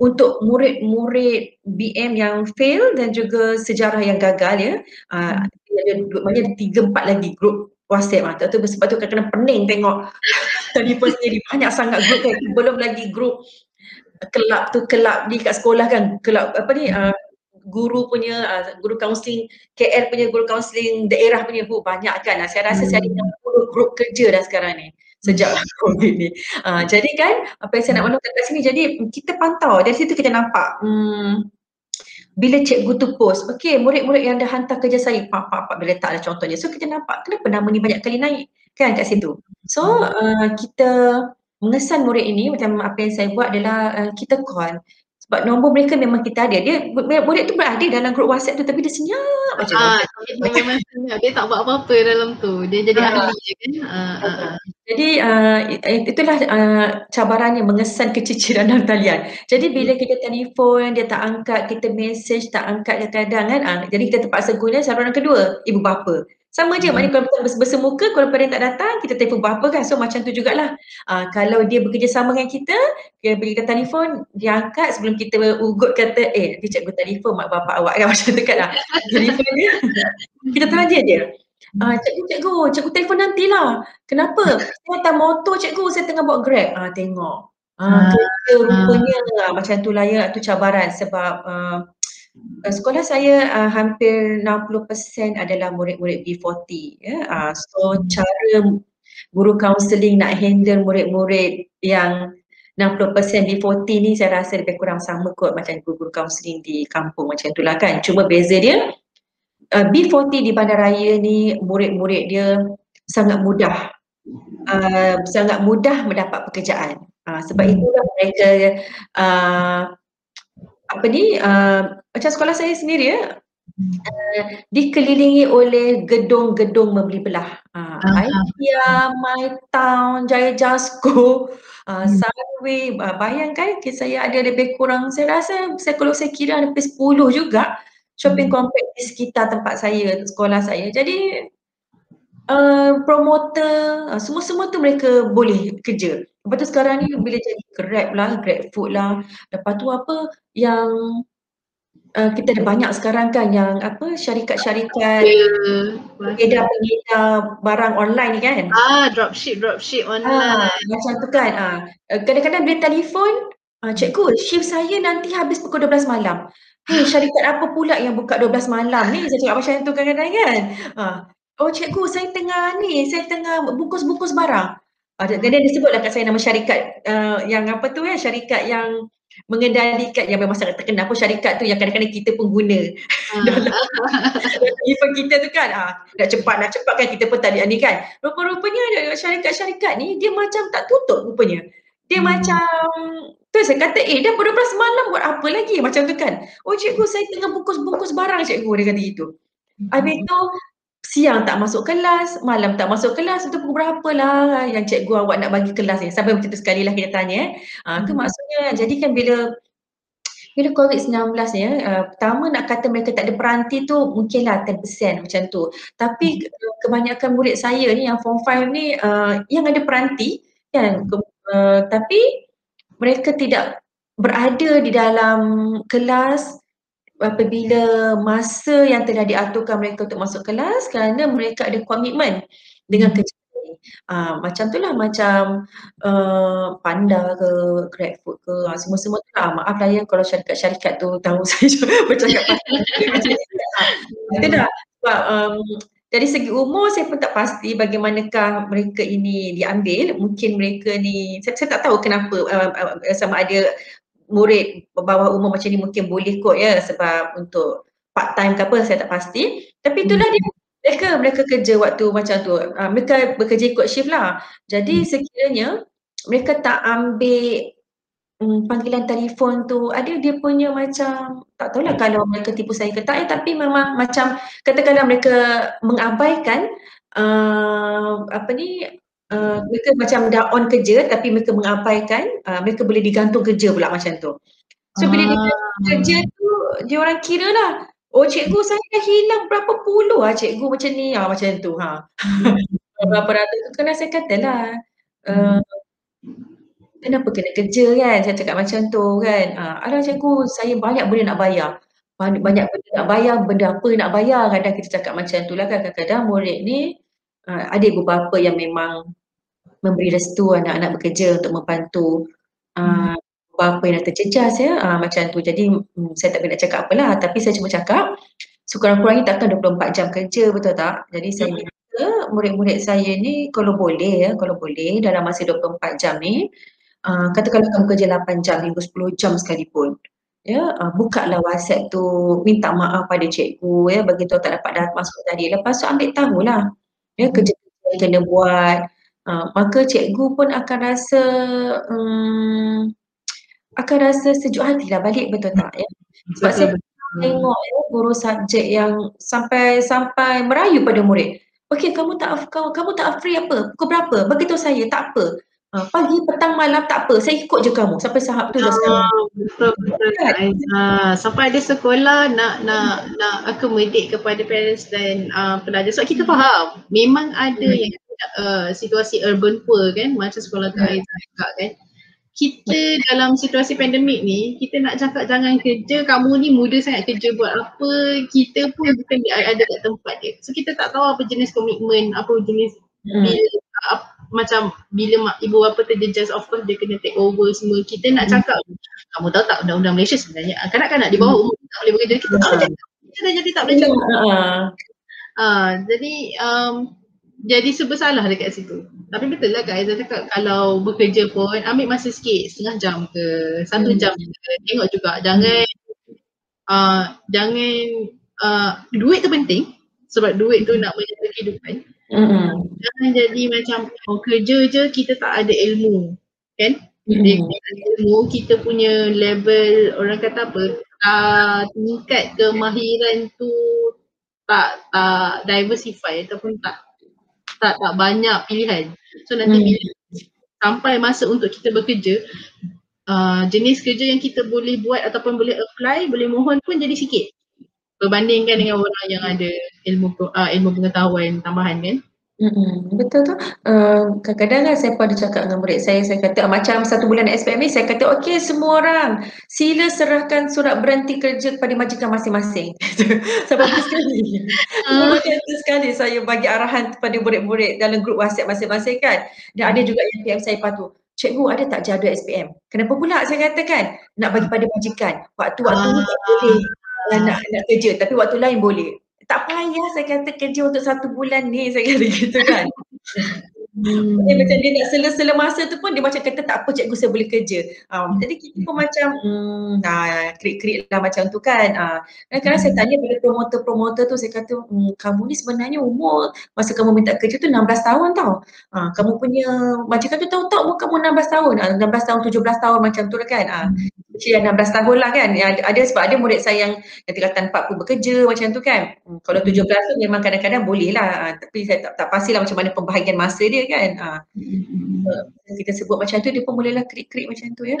untuk murid-murid BM yang fail dan juga sejarah yang gagal ya. Uh, ada banyak tiga empat lagi grup WhatsApp. Ah tu sebab tu kadang-kadang pening tengok. Telefon sendiri banyak sangat grup kan? Belum lagi grup kelab tu kelab di kat sekolah kan? Kelab apa ni? Uh, guru punya uh, guru kaunseling KL punya guru kaunseling daerah punya bu banyak kan? Uh, saya rasa hmm. saya ada 60 grup kerja dah sekarang ni sejak covid ni. Uh, jadi kan apa yang saya nak maklumkan kat sini jadi kita pantau. Dari situ kita nampak hmm, bila cikgu tu post, okey murid-murid yang dah hantar kerja saya, pak pak pak bila letak lah contohnya. So kita nampak kenapa nama ni banyak kali naik kan kat situ. So uh, kita mengesan murid ini macam apa yang saya buat adalah uh, kita call sebab nombor mereka memang kita ada. Dia murid tu berada dalam grup WhatsApp tu tapi dia senyap macam ah, tu. Memang senyap. Dia tak buat apa-apa dalam tu. Dia jadi ah. ahli je kan. Ah, ah, ah. Jadi uh, itulah uh, cabarannya mengesan keciciran dalam talian. Jadi bila kita telefon dia tak angkat, kita message tak angkat kadang-kadang kan. Uh, jadi kita terpaksa guna saluran kedua, ibu bapa. Sama je, hmm. maknanya kalau kita bersemuka, kalau parent tak datang, kita telefon berapa kan. So macam tu jugalah. Uh, kalau dia bekerjasama dengan kita, dia pergi ke telefon, dia angkat sebelum kita ugut kata, eh, dia cikgu telefon mak bapak awak kan macam tu kan lah. telefon dia, kita tanya dia. Uh, cikgu, cikgu, cikgu telefon nantilah. Kenapa? Saya hantar motor cikgu, saya tengah buat grab. Ah uh, tengok. Ah uh, rupanya uh. macam tu lah ya, tu cabaran sebab uh, Uh, sekolah saya uh, hampir 60% adalah murid-murid B40 ya. Uh, so cara guru kaunseling nak handle murid-murid yang 60% B40 ni saya rasa lebih kurang sama kot macam guru-guru kaunseling di kampung macam itulah kan. Cuma beza dia uh, B40 di bandaraya ni murid-murid dia sangat mudah uh, sangat mudah mendapat pekerjaan. Uh, sebab hmm. itulah mereka uh, apa ni uh, macam sekolah saya sendiri ya uh, dikelilingi oleh gedung-gedung membeli belah. Uh, uh-huh. IKEA, My Town, Jaya Jasko, uh, hmm. Sunway. Uh, bayangkan saya ada lebih kurang saya rasa saya kalau saya kira ada lebih 10 juga shopping hmm. complex di sekitar tempat saya, sekolah saya. Jadi uh, promoter, uh, semua-semua tu mereka boleh kerja. Lepas tu sekarang ni bila jadi Grab lah, Grab Food lah. Lepas tu apa yang uh, kita ada banyak sekarang kan yang apa syarikat-syarikat pengedar-pengedar barang online ni kan. Ah, dropship, dropship ah, online. Ah, macam tu kan. Ah, kadang-kadang dia telefon, ah, cikgu shift saya nanti habis pukul 12 malam. Hei, syarikat apa pula yang buka 12 malam ni? Saya cakap macam tu kadang-kadang kan. Ah, oh cikgu saya tengah ni, saya tengah bungkus-bungkus barang. Ada uh, dia disebutlah kat saya nama syarikat uh, yang apa tu ya, syarikat yang mengendalikan yang memang sangat terkenal pun syarikat tu yang kadang-kadang kita pun guna. Uh. Event kita tu kan, ah, nak cepat nak cepat kan kita pun tadi ni kan. Rupa-rupanya syarikat-syarikat ni dia macam tak tutup rupanya. Dia hmm. macam tu saya kata eh dah pada malam buat apa lagi macam tu kan. Oh cikgu saya tengah bungkus-bungkus barang cikgu dia kata gitu. Habis tu siang tak masuk kelas, malam tak masuk kelas, itu pukul berapa lah yang cikgu awak nak bagi kelas ni? Sampai macam tu sekali lah kita tanya. Eh. Ha, tu hmm. maksudnya, jadi kan bila bila COVID-19 ni, uh, pertama nak kata mereka tak ada peranti tu mungkinlah 10% macam tu. Tapi uh, kebanyakan murid saya ni yang form 5 ni uh, yang ada peranti kan. Uh, tapi mereka tidak berada di dalam kelas apabila masa yang telah diaturkan mereka untuk masuk kelas kerana mereka ada komitmen dengan kerja ini. Uh, macam tu lah macam uh, Panda ke, Grab Food ke, uh, semua-semua tu lah. Maaf lah ya kalau syarikat-syarikat tu tahu saya bercakap pasal Itu dah. Sebab um, dari segi umur saya pun tak pasti bagaimanakah mereka ini diambil. Mungkin mereka ni, saya, saya tak tahu kenapa uh, uh, sama ada murid bawah umur macam ni mungkin boleh kot ya sebab untuk part time ke apa saya tak pasti tapi itulah dia mereka mereka kerja waktu macam tu uh, mereka bekerja ikut shift lah jadi hmm. sekiranya mereka tak ambil um, panggilan telefon tu ada dia punya macam tak tahulah hmm. kalau mereka tipu saya ke tak ya tapi memang macam katakanlah mereka mengabaikan uh, apa ni Uh, mereka macam dah on kerja tapi mereka mengabaikan uh, mereka boleh digantung kerja pula macam tu. So bila dia ah. kerja tu dia orang kira lah oh cikgu saya dah hilang berapa puluh lah cikgu macam ni ah macam tu ha. Berapa ratus tu kena saya kata lah uh, kenapa kena kerja kan saya cakap macam tu kan. Uh, ada cikgu saya banyak benda nak bayar. Banyak, banyak benda nak bayar, benda apa nak bayar kadang kita cakap macam tu lah kan kadang-kadang murid ni uh, ada beberapa yang memang memberi restu anak-anak bekerja untuk membantu uh, apa yang dah terjejas ya. Uh, macam tu. Jadi um, saya tak nak cakap apalah. Tapi saya cuma cakap sekurang-kurangnya takkan 24 jam kerja betul tak? Jadi saya hmm. minta murid-murid saya ni kalau boleh ya kalau boleh dalam masa 24 jam ni uh, katakanlah kamu kerja 8 jam hingga 10 jam sekalipun ya. Uh, bukalah WhatsApp tu minta maaf pada cikgu ya. Bagi tahu tak dapat dah masuk tadi. Lepas tu ambil tahulah ya kerja yang kena buat Uh, maka cikgu pun akan rasa um, akan rasa sejuk hati lah balik betul tak ya? Sebab saya tengok ya guru subjek yang sampai sampai merayu pada murid. Okey kamu tak kamu, kamu tak free apa? Pukul berapa? Bagi tahu saya tak apa. Uh, pagi petang malam tak apa. Saya ikut je kamu sampai sahab tu dah oh, betul betul kan? uh, sampai ada sekolah nak nak nak accommodate kepada parents dan uh, pelajar. Sebab kita faham memang ada hmm. yang uh, situasi urban poor kan macam sekolah tu Aizah cakap kan. Kita dalam situasi pandemik ni kita nak cakap jangan kerja kamu ni muda sangat kerja buat apa kita pun bukan ada kat tempat dia. So kita tak tahu apa jenis komitmen apa jenis hmm. bila uh, macam bila mak ibu bapa terjejas of course dia kena take over semua. Kita nak hmm. cakap kamu tahu tak undang-undang Malaysia sebenarnya? Kanak-kanak di bawah umur tak boleh bekerja kita tak boleh kita dah jadi tak boleh cakap. Uh, jadi um, jadi sebersalah dekat situ. Tapi betul lah Kak Aizah cakap kalau bekerja pun ambil masa sikit, setengah jam ke, satu hmm. jam ke, tengok juga. Jangan, uh, jangan, uh, duit tu penting sebab duit tu nak menjaga kehidupan. Hmm. Jangan jadi macam oh, kerja je kita tak ada ilmu. Kan? Hmm. ilmu kita punya level orang kata apa, uh, tingkat kemahiran tu tak tak diversify ataupun tak tak tak banyak pilihan. So nanti hmm. bila sampai masa untuk kita bekerja, uh, jenis kerja yang kita boleh buat ataupun boleh apply, boleh mohon pun jadi sikit. Berbandingkan dengan orang yang ada ilmu uh, ilmu pengetahuan tambahan kan. Mm-hmm. Betul tu. Uh, kadang-kadang kan saya ada cakap dengan murid saya, saya kata macam satu bulan SPM ni, saya kata okey semua orang sila serahkan surat berhenti kerja kepada majikan masing-masing. Sampai sekali. Tu sekali saya bagi arahan kepada murid-murid dalam grup WhatsApp masing-masing kan. Dan ada juga yang PM saya tu, cikgu ada tak jadual SPM? Kenapa pula saya katakan nak bagi pada majikan? Waktu-waktu ni tak boleh nak, nak kerja tapi waktu lain boleh tak payah saya kata kerja untuk satu bulan ni saya kata gitu kan. Hmm. Dia macam dia nak sela-sela masa tu pun dia macam kata tak apa cikgu saya boleh kerja. Um, jadi kita pun macam hmm, nah, krik-krik lah macam tu kan. Uh, kadang-kadang saya tanya pada promoter-promoter tu saya kata hmm, kamu ni sebenarnya umur masa kamu minta kerja tu 16 tahun tau. Uh, kamu punya macam tu tahu tak umur kamu 16 tahun. Uh, 16 tahun, 17 tahun macam tu lah kan. Uh, kecil yang 16 tahun lah kan. Yang ada sebab ada murid saya yang yang tingkatan 40 bekerja macam tu kan. Hmm, kalau 17 tu memang kadang-kadang boleh lah. Uh, tapi saya tak, tak pastilah macam mana pembahagian masa dia kan. Uh, kita sebut macam tu dia pun mulalah krik-krik macam tu ya.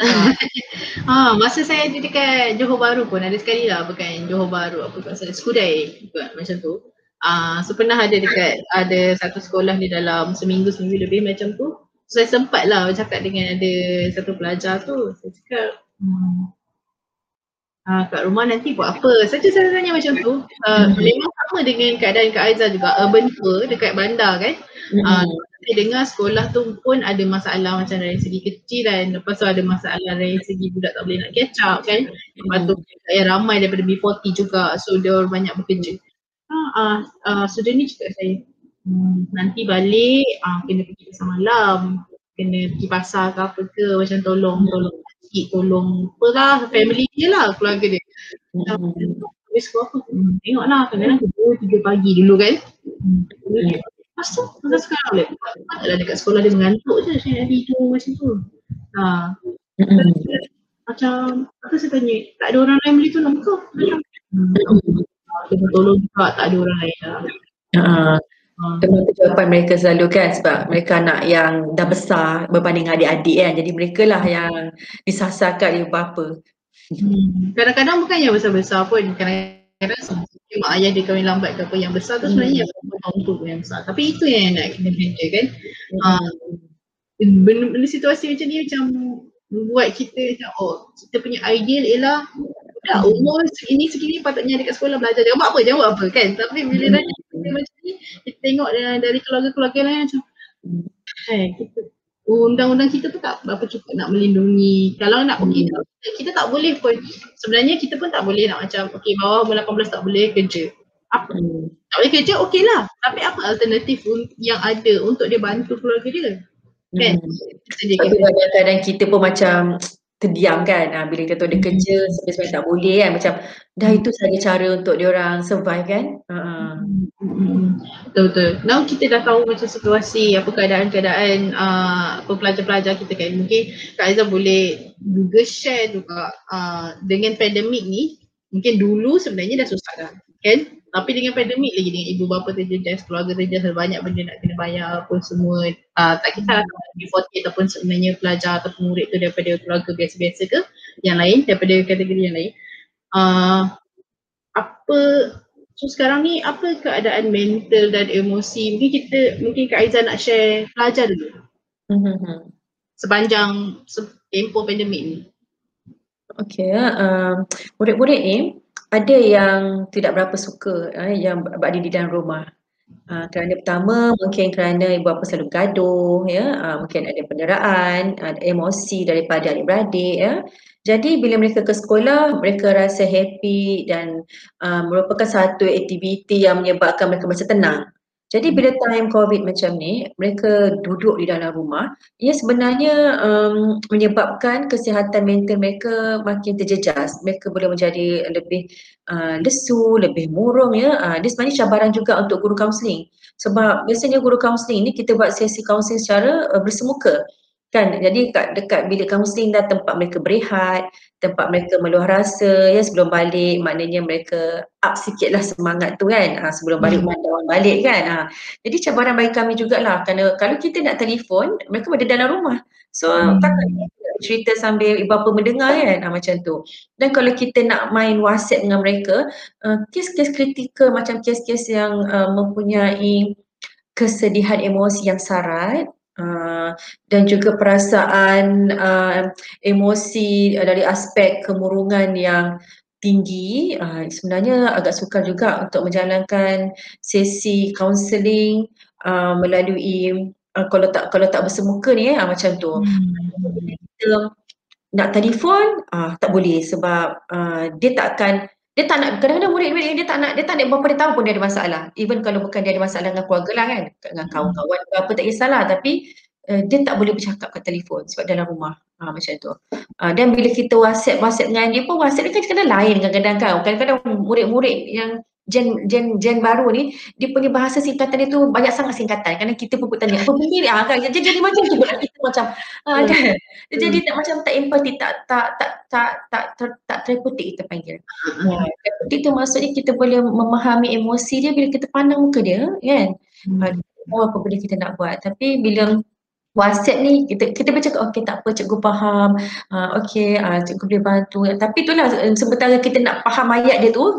ha, masa saya di dekat Johor Bahru pun ada sekali lah bukan Johor Bahru apa kat sana. Skudai juga macam tu. Ah, uh, so pernah ada dekat ada satu sekolah di dalam seminggu seminggu lebih macam tu. So, saya sempat lah cakap dengan ada satu pelajar tu. Saya cakap Hmm. Uh, kat rumah nanti buat apa? Saja saya tanya macam tu. Uh. Memang sama dengan keadaan Kak Aizah juga. Urban tour dekat bandar kan. Uh, saya dengar sekolah tu pun ada masalah macam dari segi kecil dan lepas tu ada masalah dari segi budak tak boleh nak catch up kan. Lepas tu hmm. yang ramai daripada B40 juga. So dia banyak bekerja. Uh, uh, uh, so dia ni cakap saya. Hmm, nanti balik uh, kena pergi pasar malam. Kena pergi pasar ke apa ke macam tolong tolong sikit tolong apa lah family dia lah keluarga dia. Hmm. Habis aku hmm, tengok lah kadang-kadang dua tiga pagi dulu kan. Hmm. Lepas tu masa sekarang boleh. Adalah dekat sekolah dia mengantuk je saya nak tidur macam tu. Ha. Hmm. Macam apa saya tanya tak ada orang lain boleh tolong kau? Hmm. Dia tolong juga tak ada orang lain lah. Uh, Memang tu jawapan mereka selalu kan sebab mereka anak yang dah besar berbanding adik-adik kan. Jadi mereka lah yang disasarkan ibu bapa. Hmm. Kadang-kadang bukan yang besar-besar pun. Kadang-kadang mak ayah dia kahwin lambat ke apa yang besar tu sebenarnya hmm. yang untuk yang besar. Tapi itu yang nak kena benda kan. Hmm. Uh, benda-benda situasi macam ni macam buat kita macam oh kita punya ideal ialah dah umur segini segini patutnya dekat sekolah belajar. Buat apa jangan buat apa kan? Tapi bila hmm. dah kita macam ni kita tengok dari, dari keluarga-keluarga lain macam eh. kita undang-undang kita tu tak berapa cukup nak melindungi. Kalau nak okey hmm. kita tak boleh pun. Sebenarnya kita pun tak boleh nak macam okey bawah umur 18 tak boleh kerja. Apa? Hmm. tak boleh kerja okey lah. Tapi apa alternatif yang ada untuk dia bantu keluarga dia? Kan? Hmm. tapi kadang-kadang kita pun macam terdiam kan. Ha, bila kita tahu dia kerja sebenarnya tak boleh kan. Macam dah itu saja cara untuk dia orang survive kan. Uh-huh. betul betul now kita dah tahu macam situasi apa keadaan-keadaan uh, pelajar-pelajar kita kan. Mungkin Kak Aizah boleh juga share juga uh, dengan pandemik ni mungkin dulu sebenarnya dah susah dah kan tapi dengan pandemik lagi dengan ibu bapa terjejas, keluarga terjejas banyak benda nak kena bayar apa semua. Uh, tak kisah lah B40 ataupun sebenarnya pelajar ataupun murid tu daripada keluarga biasa-biasa ke yang lain daripada kategori yang lain. Uh, apa so sekarang ni apa keadaan mental dan emosi mungkin kita mungkin Kak Aizah nak share pelajar dulu. Mm-hmm. Sepanjang tempoh pandemik ni. Okay, uh, murid-murid ni ada yang tidak berapa suka eh, yang berada di dalam rumah. Uh, kerana pertama mungkin kerana ibu bapa selalu gaduh ya uh, mungkin ada penderaan ada emosi daripada adik-beradik ya jadi bila mereka ke sekolah mereka rasa happy dan uh, merupakan satu aktiviti yang menyebabkan mereka merasa tenang Jadi bila time COVID macam ni, mereka duduk di dalam rumah, ia sebenarnya um, menyebabkan kesihatan mental mereka makin terjejas. Mereka boleh menjadi lebih uh, lesu, lebih murung ya. Uh, dia sebenarnya cabaran juga untuk guru kaunseling. Sebab biasanya guru kaunseling ni kita buat sesi kaunseling secara uh, bersemuka kan jadi kat dekat bilik kaunseling dah tempat mereka berehat tempat mereka meluah rasa ya sebelum balik maknanya mereka up sikit lah semangat tu kan ha, sebelum balik hmm. balik kan ha. jadi cabaran bagi kami jugalah kerana kalau kita nak telefon mereka berada dalam rumah so hmm. takkan cerita sambil ibu bapa mendengar kan ha, macam tu dan kalau kita nak main whatsapp dengan mereka uh, kes-kes kritikal macam kes-kes yang uh, mempunyai kesedihan emosi yang sarat Uh, dan juga perasaan uh, emosi uh, dari aspek kemurungan yang tinggi uh, sebenarnya agak sukar juga untuk menjalankan sesi kaunseling uh, melalui uh, kalau tak kalau tak bersemuka ni eh uh, macam tu hmm. kita nak telefon uh, tak boleh sebab uh, dia tak akan dia tak nak kadang-kadang murid-murid dia tak nak dia tak nak berapa dia tahu pun dia ada masalah. Even kalau bukan dia ada masalah dengan keluarga lah kan dengan hmm. kawan-kawan apa tak kisahlah. Tapi uh, dia tak boleh bercakap kat telefon sebab dalam rumah. Ha, macam tu. Uh, dan bila kita whatsapp whatsapp dengan dia pun whatsapp dia kan kadang lain kadang-kadang. Kan kadang-kadang murid-murid yang gen gen gen baru ni dia punya bahasa singkatan dia tu banyak sangat singkatan. Kerana kita pun tanya apa benda ni? Ah kan? Jadi, jadi macam tu. Pula kita macam ah, kan? Hmm. jadi tak macam tak empathy tak tak tak tak tak tak, tak terapeutik kita panggil. Hmm. terapeutik tu maksudnya kita boleh memahami emosi dia bila kita pandang muka dia kan? Hmm. apa benda kita nak buat. Tapi bila WhatsApp ni kita kita baca okey tak apa cikgu faham. Uh, okey uh, cikgu boleh bantu. Tapi itulah eh, sementara kita nak faham ayat dia tu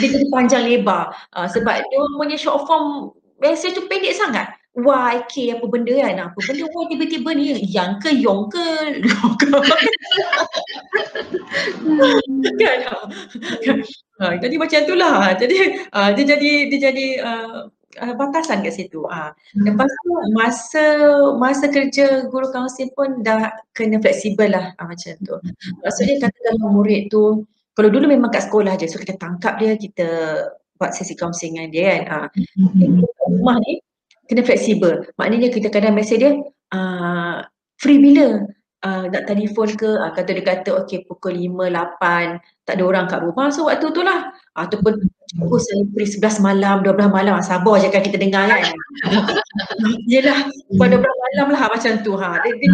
dia jadi panjang lebar. Uh, sebab dia punya short form message tu pendek sangat. YK apa benda kan? Apa benda? Y tiba-tiba ni yang ke yong ke long ke? Kan? Ha, jadi macam itulah jadi uh, dia jadi dia jadi uh, uh, batasan kat situ. Uh. Lepas tu masa masa kerja guru kaunseling pun dah kena fleksibel lah uh, macam tu. Maksudnya kata kalau murid tu kalau dulu memang kat sekolah je so kita tangkap dia kita buat sesi kaunseling dengan dia kan. Uh. Rumah ni kena fleksibel. Maknanya kita kadang mesej dia uh, free bila uh, nak telefon ke uh, kata dia kata okey pukul 5 8 tak ada orang kat rumah so waktu tu lah ataupun oh saya free 11 malam 12 malam. Sabar je kan kita dengar kan. Yelah pada 12 malam lah macam tu ha. Dia, dia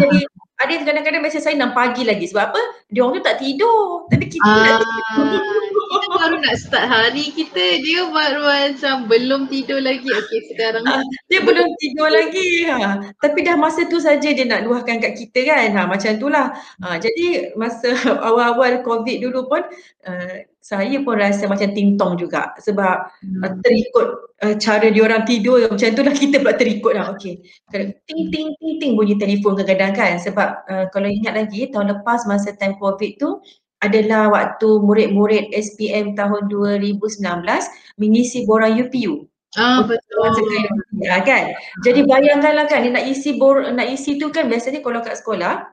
jadi ada kadang-kadang mesej saya 6 pagi lagi. Sebab apa? Dia orang tu tak tidur. Tapi kita uh, nak tidur kita baru nak start hari kita. Dia baru macam belum tidur lagi. Okey sekarang. Uh, dia belum tidur lagi ha. Tapi dah masa tu saja dia nak luahkan kat kita kan. Ha macam itulah ha jadi masa awal-awal covid dulu pun uh, saya pun rasa macam tingtong juga sebab hmm. uh, terikut uh, cara dia orang tidur macam tu lah kita pula terikut lah okey ting ting ting ting bunyi telefon kadang-kadang kan sebab uh, kalau ingat lagi tahun lepas masa time covid tu adalah waktu murid-murid SPM tahun 2019 mengisi borang UPU. Ah betul. Ya, kan. Jadi bayangkanlah kan nak isi bor nak isi tu kan biasanya kalau kat sekolah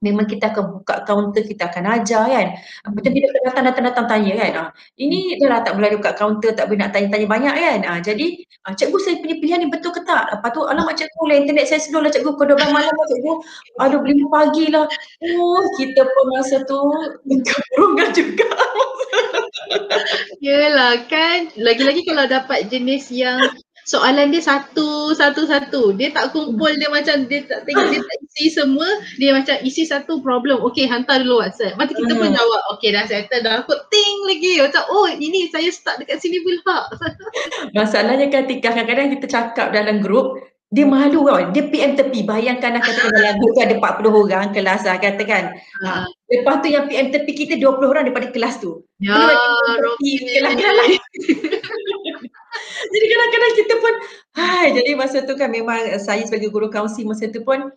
memang kita akan buka kaunter kita akan ajar kan. Macam bila datang datang datang tanya kan. Ah, ini dah lah tak boleh buka kaunter tak boleh nak tanya-tanya banyak kan. Ah, jadi ah, cikgu saya punya pilihan ni betul ke tak? Lepas tu alamak cikgu lah internet saya slow lah cikgu 12 malam lah cikgu. Aduh beli pagi lah. Oh kita pun masa tu keburungan juga. Yelah kan lagi-lagi kalau dapat jenis yang soalan dia satu satu satu. Dia tak kumpul dia macam dia tak tengok dia tak isi semua. Dia macam isi satu problem. Okey hantar dulu WhatsApp. Macam kita pun hmm. jawab okey dah settle dah. Aku ting lagi. Macam oh ini saya start dekat sini pula. Masalahnya kan kadang-kadang kita cakap dalam grup dia malu kan dia PM tepi. Bayangkan lah kata dalam grup tu ada 40 orang kelas lah katakan. Ha. lepas tu yang PM tepi kita 20 orang daripada kelas tu. Ya Robi kelas-kelas. lain jadi kadang-kadang kita pun hai. Jadi masa tu kan memang saya sebagai guru kaunseling masa tu pun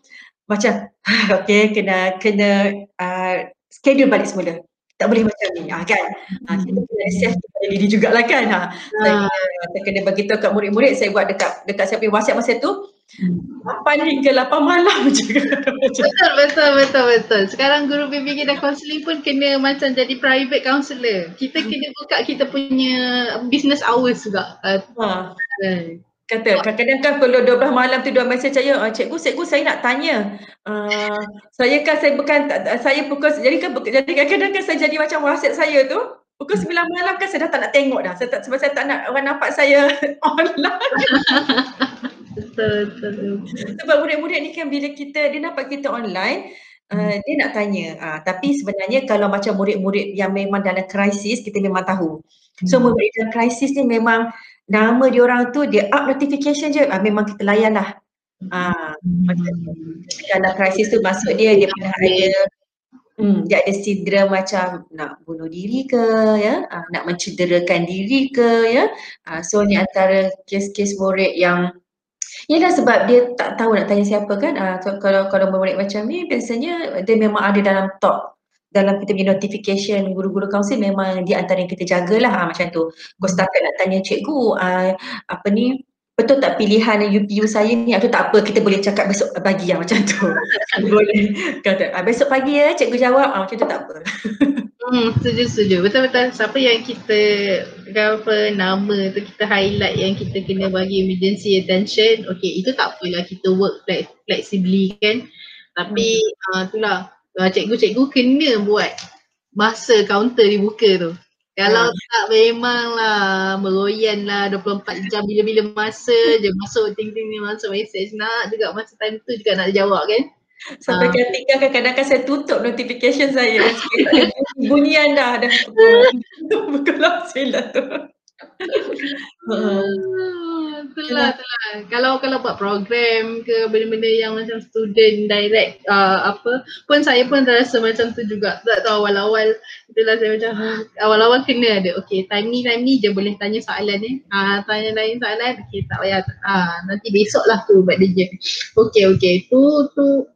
macam okey kena kena uh, schedule balik semula tak boleh macam ni. Ha, kan? Ha, kita kena assess kepada diri jugalah kan? Ha. saya, saya kena beritahu kat murid-murid saya buat dekat dekat siapa whatsapp masa tu 8 hingga 8 malam je. Betul betul betul betul. Sekarang guru BBG dan counselling pun kena macam jadi private counselor kita kena buka kita punya business hours juga. Uh, ha. Kata kadang-kadang kan kalau 12 malam tu dia mesej saya, ah, cikgu, cikgu saya nak tanya. Uh, saya kan saya bukan saya pukul jadi kan jadi kadang-kadang kan saya jadi macam WhatsApp saya tu pukul 9 malam kan saya dah tak nak tengok dah. Saya tak sebab saya tak nak orang nampak saya online. betul, betul. Sebab murid-murid ni kan bila kita dia nampak kita online Uh, dia nak tanya, uh, tapi sebenarnya kalau macam murid-murid yang memang dalam krisis, kita memang tahu. So hmm. murid dalam krisis ni memang nama dia orang tu dia up notification je. Ah, memang kita layan lah. Ah hmm. kalau krisis tu masuk dia dia pernah ada hmm, dia ada sindrom macam nak bunuh diri ke ya? Ah, nak mencederakan diri ke ya? Ah, so ni antara kes-kes murid yang Yalah sebab dia tak tahu nak tanya siapa kan. So, kalau kalau murid macam ni biasanya dia memang ada dalam top dalam kita punya notification guru-guru kaunsil memang di antara yang kita jagalah. Ha, macam tu. Kau setakat nak tanya cikgu uh, apa ni? Betul tak pilihan UPU saya ni? Atau tak apa kita boleh cakap besok pagi. Ya macam tu. boleh. Kata ah, besok pagi ya cikgu jawab. Ah, macam tu tak apa. hmm setuju setuju. Betul betul siapa yang kita apa nama tu kita highlight yang kita kena bagi emergency attention okey itu tak apalah. Kita work flexibly kan? Tapi hmm. uh, itulah cikgu-cikgu kena buat masa kaunter dibuka tu. Kalau hmm. tak memanglah meroyan lah 24 jam bila-bila masa je masuk ting-ting ni masuk message nak juga masa time tu juga nak jawab kan. Sampai uh. ketika kadang-kadang saya tutup notification saya. Bunyian dah dah buka langsung lah tu. Itulah, itulah. Kalau kalau buat program ke benda-benda yang macam student direct uh, apa pun saya pun rasa macam tu juga. Tak tahu awal-awal itulah saya macam awal-awal kena ada. Okay time ni time ni je boleh tanya soalan ni. Ah uh, tanya lain soalan. Okay tak payah. Ah uh, nanti besok lah tu buat dia. Okay okay tu tu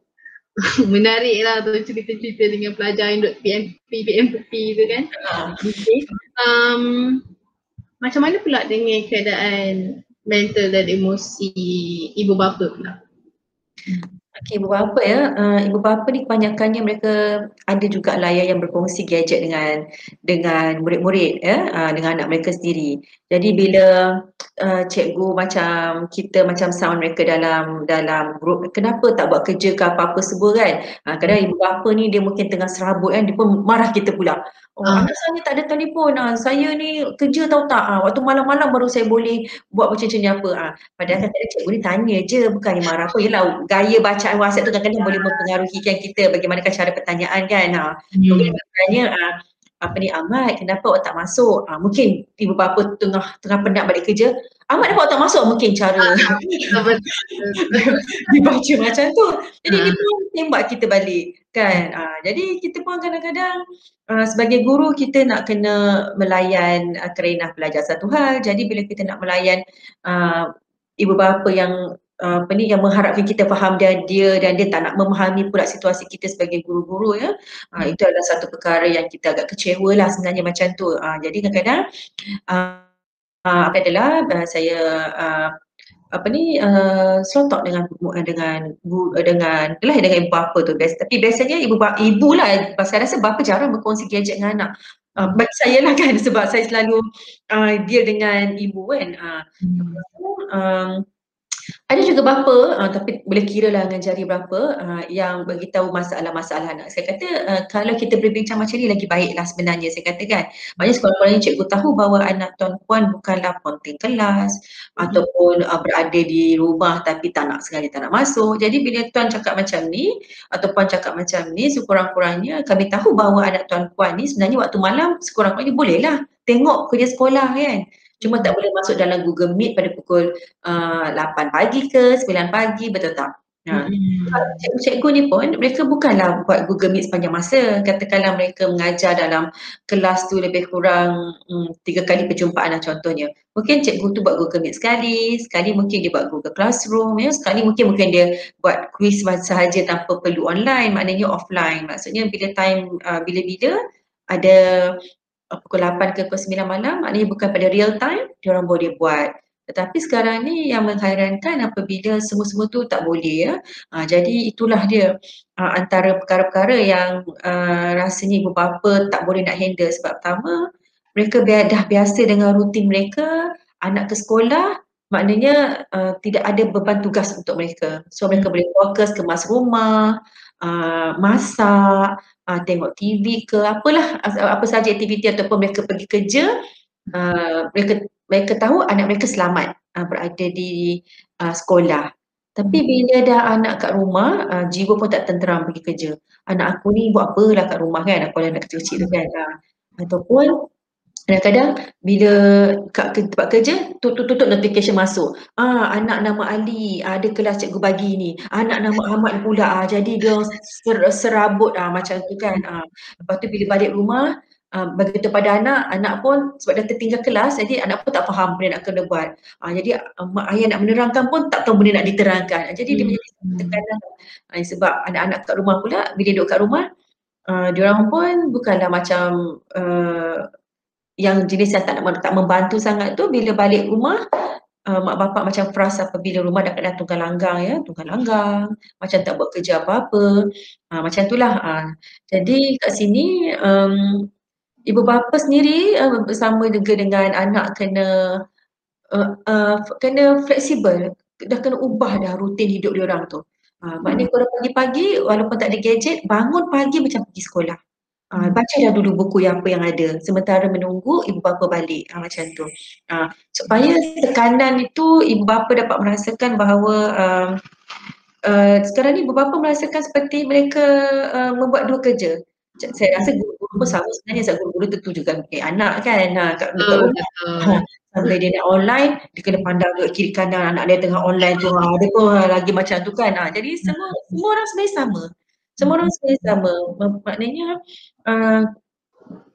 menarik lah tu cerita-cerita dengan pelajar yang duduk PMP, PMP tu kan. Okay. Um, macam mana pula dengan keadaan mental dan emosi ibu bapa pula? Okey, ibu bapa ya. Uh, ibu bapa ni kebanyakannya mereka ada juga layar yang berfungsi gadget dengan dengan murid-murid ya, uh, dengan anak mereka sendiri. Jadi bila uh, cikgu macam kita macam sound mereka dalam dalam grup kenapa tak buat kerja ke apa-apa semua kan. Uh, kadang ibu bapa ni dia mungkin tengah serabut kan dia pun marah kita pula. Oh, uh. anak saya tak ada telefon. Uh, saya ni kerja tahu tak. Uh, waktu malam-malam baru saya boleh buat macam-macam ni apa. Uh, padahal kata cikgu ni tanya je bukan dia marah apa. Yelah gaya bacaan WhatsApp tu kadang-kadang boleh mempengaruhi kan kita bagaimanakah cara pertanyaan kan. Ha. Hmm. Tanya uh, apa ni Ahmad kenapa awak tak masuk? Uh, mungkin ibu bapa tengah tengah penat balik kerja. Ahmad dapat tak masuk mungkin cara dibaca macam tu. Jadi dia pun tembak kita balik kan. Uh, jadi kita pun kadang-kadang uh, sebagai guru kita nak kena melayan uh, kerenah pelajar satu hal. Jadi bila kita nak melayan uh, ibu bapa yang apa ni yang mengharapkan kita faham dia dia dan dia tak nak memahami pula situasi kita sebagai guru-guru ya. Uh, itu adalah satu perkara yang kita agak kecewa lah sebenarnya macam tu. Uh, jadi kadang-kadang uh, uh, adalah uh, saya uh, apa ni uh, selontok dengan dengan dengan lah dengan ibu bapa tu biasa tapi biasanya ibu bapa ibu lah saya rasa bapa jarang berkongsi gadget dengan anak uh, bagi saya lah kan sebab saya selalu uh, deal dengan ibu kan uh, um, ada juga bapa uh, tapi boleh kira lah dengan jari berapa uh, yang beritahu masalah-masalah anak. Saya kata uh, kalau kita berbincang macam ni lagi baiklah sebenarnya saya kata kan. Maknanya sekurang-kurangnya cikgu tahu bahawa anak tuan puan bukanlah ponting kelas hmm. ataupun uh, berada di rumah tapi tak nak sengaja tak nak masuk. Jadi bila tuan cakap macam ni atau puan cakap macam ni sekurang-kurangnya kami tahu bahawa anak tuan puan ni sebenarnya waktu malam sekurang-kurangnya bolehlah tengok kerja sekolah kan. Cuma tak boleh masuk dalam Google Meet pada pukul uh, 8 pagi ke 9 pagi betul tak? Ha. Cikgu-cikgu ni pun mereka bukanlah buat Google Meet sepanjang masa. Katakanlah mereka mengajar dalam kelas tu lebih kurang hmm, tiga kali perjumpaan lah contohnya. Mungkin cikgu tu buat Google Meet sekali, sekali mungkin dia buat Google Classroom, ya. sekali mungkin mungkin dia buat quiz sahaja tanpa perlu online, maknanya offline. Maksudnya bila time, uh, bila-bila ada pukul 8 ke pukul 9 malam maknanya bukan pada real time dia orang boleh buat. Tetapi sekarang ni yang menghairankan apabila semua-semua tu tak boleh ya. Ha, jadi itulah dia ha, antara perkara-perkara yang uh, rasanya ibu bapa tak boleh nak handle. Sebab pertama mereka dah biasa dengan rutin mereka anak ke sekolah maknanya uh, tidak ada beban tugas untuk mereka. So mereka boleh fokus kemas rumah, uh, masak, uh, tengok TV ke apalah apa saja aktiviti ataupun mereka pergi kerja uh, mereka mereka tahu anak mereka selamat uh, berada di uh, sekolah. Tapi bila dah anak kat rumah, uh, jiwa pun tak tenteram pergi kerja. Anak aku ni buat apalah kat rumah kan, aku ada anak kecil-kecil tu kan. Uh, ataupun kadang-kadang bila kat tempat kerja tutup-tutup notification masuk ah anak nama Ali ada kelas cikgu bagi ni anak nama Ahmad pula ah jadi dia ser, serabut ah macam tu kan ah lepas tu bila balik rumah uh, bagi pada anak, anak pun sebab dah tertinggal kelas jadi anak pun tak faham benda nak kena buat. Uh, jadi uh, mak ayah nak menerangkan pun tak tahu benda nak diterangkan. Uh, jadi hmm. dia menjadi tekanan uh, sebab anak-anak kat rumah pula bila duduk kat rumah uh, diorang pun bukanlah macam uh, yang jenis yang tak nak tak membantu sangat tu bila balik rumah uh, mak bapak macam frust apabila rumah dah kena tunggal langgang ya, tunggal langgang, macam tak buat kerja apa-apa. Uh, macam itulah. Uh. Jadi kat sini um, ibu bapa sendiri uh, bersama juga dengan anak kena uh, uh, kena fleksibel dah kena ubah dah rutin hidup dia orang tu. Uh, maknanya kalau pagi-pagi walaupun tak ada gadget bangun pagi macam pergi sekolah. Uh, baca dah dulu buku yang apa yang ada. Sementara menunggu ibu bapa balik. Uh, macam tu. Uh, supaya tekanan itu ibu bapa dapat merasakan bahawa uh, uh, sekarang ni ibu bapa merasakan seperti mereka uh, membuat dua kerja. Saya rasa guru-guru pun sama sebenarnya. Sebab guru-guru tentu juga eh, anak kan. Ha, kat uh, rumah ha, sampai dia nak online dia kena pandang ke kiri kanan. Anak dia tengah online tu. Ha, dia pun lagi macam tu kan. Ha, jadi semua semua orang sebenarnya sama. Semua orang sebenarnya sama. Maknanya uh,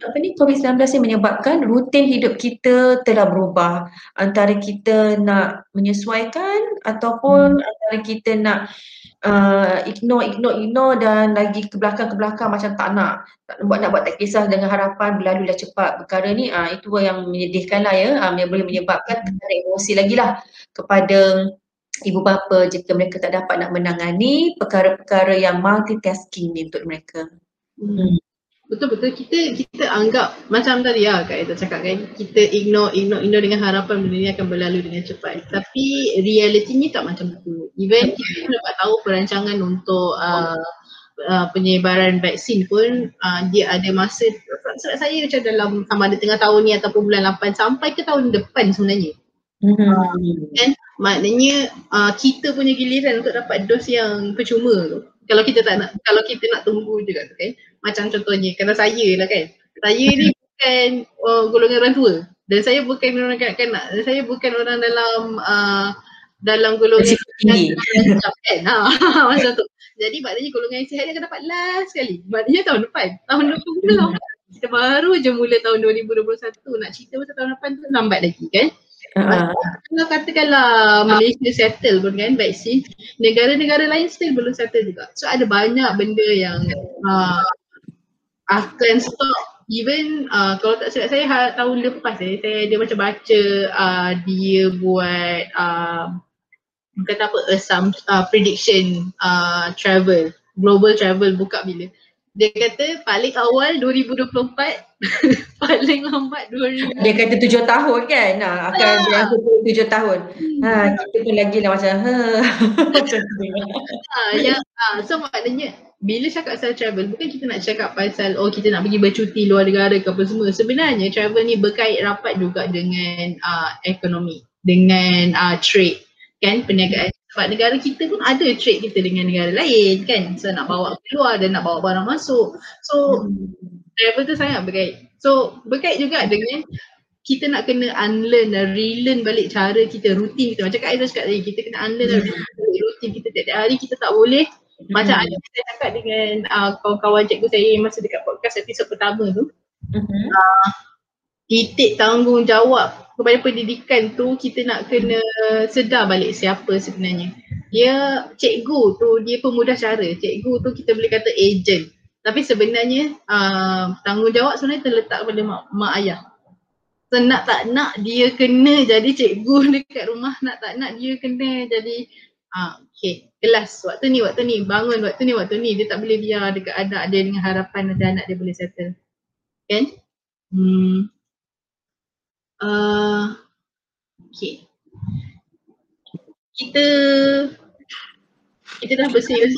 apa ni COVID-19 ni menyebabkan rutin hidup kita telah berubah. Antara kita nak menyesuaikan ataupun hmm. antara kita nak uh, ignore, ignore, ignore dan lagi ke belakang ke belakang macam tak nak. Tak buat nak buat tak kisah dengan harapan berlalu dah cepat. Perkara ni uh, itu yang menyedihkan lah ya. Uh, yang boleh menyebabkan tekanan emosi lagi lah kepada ibu bapa jika mereka tak dapat nak menangani perkara-perkara yang multitasking ni untuk mereka. Hmm betul-betul kita kita anggap macam tadi lah Kak Aita cakap kan kita ignore ignore ignore dengan harapan benda ni akan berlalu dengan cepat. Tapi realitinya tak macam tu even kita dapat tahu perancangan untuk uh, uh, penyebaran vaksin pun uh, dia ada masa sebab saya macam dalam sama ada tengah tahun ni ataupun bulan 8 sampai ke tahun depan sebenarnya. Hmm. kan? Maknanya uh, kita punya giliran untuk dapat dos yang percuma tu. Kalau kita tak nak kalau kita nak tunggu juga tu kan macam contohnya kalau saya lah kan. Saya ni bukan uh, golongan orang tua. Dan saya bukan orang kanak-kanak dan saya bukan orang dalam uh, dalam golongan yang kan. Ha macam tu. Jadi maknanya golongan yang sihat dia akan dapat last sekali. Maknanya tahun depan. Tahun depan belum kita baru je mula tahun 2021 nak cerita pasal tahun depan tu lambat lagi kan. Uh, kalau katakanlah Malaysia settle pun kan vaksin, negara-negara lain still belum settle juga. So ada banyak benda yang uh, akan stop even uh, kalau tak silap saya ha, tahun lepas eh, saya dia macam baca uh, dia buat uh, kata apa some uh, prediction uh, travel global travel buka bila dia kata paling awal 2024 paling lambat 2000 dia kata tujuh tahun kan? Nah, akan ha. dia tujuh tahun. Ha, kita pun lagi lah macam ha. macam tu. Ha, yang, ha, so maknanya bila cakap pasal travel bukan kita nak cakap pasal oh kita nak pergi bercuti luar negara ke apa semua. Sebenarnya travel ni berkait rapat juga dengan uh, ekonomi dengan uh, trade kan? Perniagaan sebab negara kita pun ada trade kita dengan negara lain kan. So nak bawa keluar dan nak bawa barang masuk. So travel tu sangat berkait. So berkait juga dengan kita nak kena unlearn dan relearn balik cara kita rutin kita. Macam Kak Aizah cakap tadi, kita kena unlearn dan relearn rutin kita tiap-tiap hari kita tak boleh macam ada saya cakap dengan uh, kawan-kawan cikgu saya masa dekat podcast episod pertama tu. Uh, titik tanggungjawab kepada pendidikan tu kita nak kena sedar balik siapa sebenarnya. Dia cikgu tu dia pemudah cara. Cikgu tu kita boleh kata agent. Tapi sebenarnya uh, tanggungjawab sebenarnya terletak pada mak, mak ayah. So nak tak nak dia kena jadi cikgu dekat rumah. Nak tak nak dia kena jadi uh, okay, kelas waktu ni, waktu ni, bangun waktu ni, waktu ni. Dia tak boleh biar dekat anak dia dengan harapan ada anak dia boleh settle. Kan? Hmm. Uh, okay. kita kita dah berserius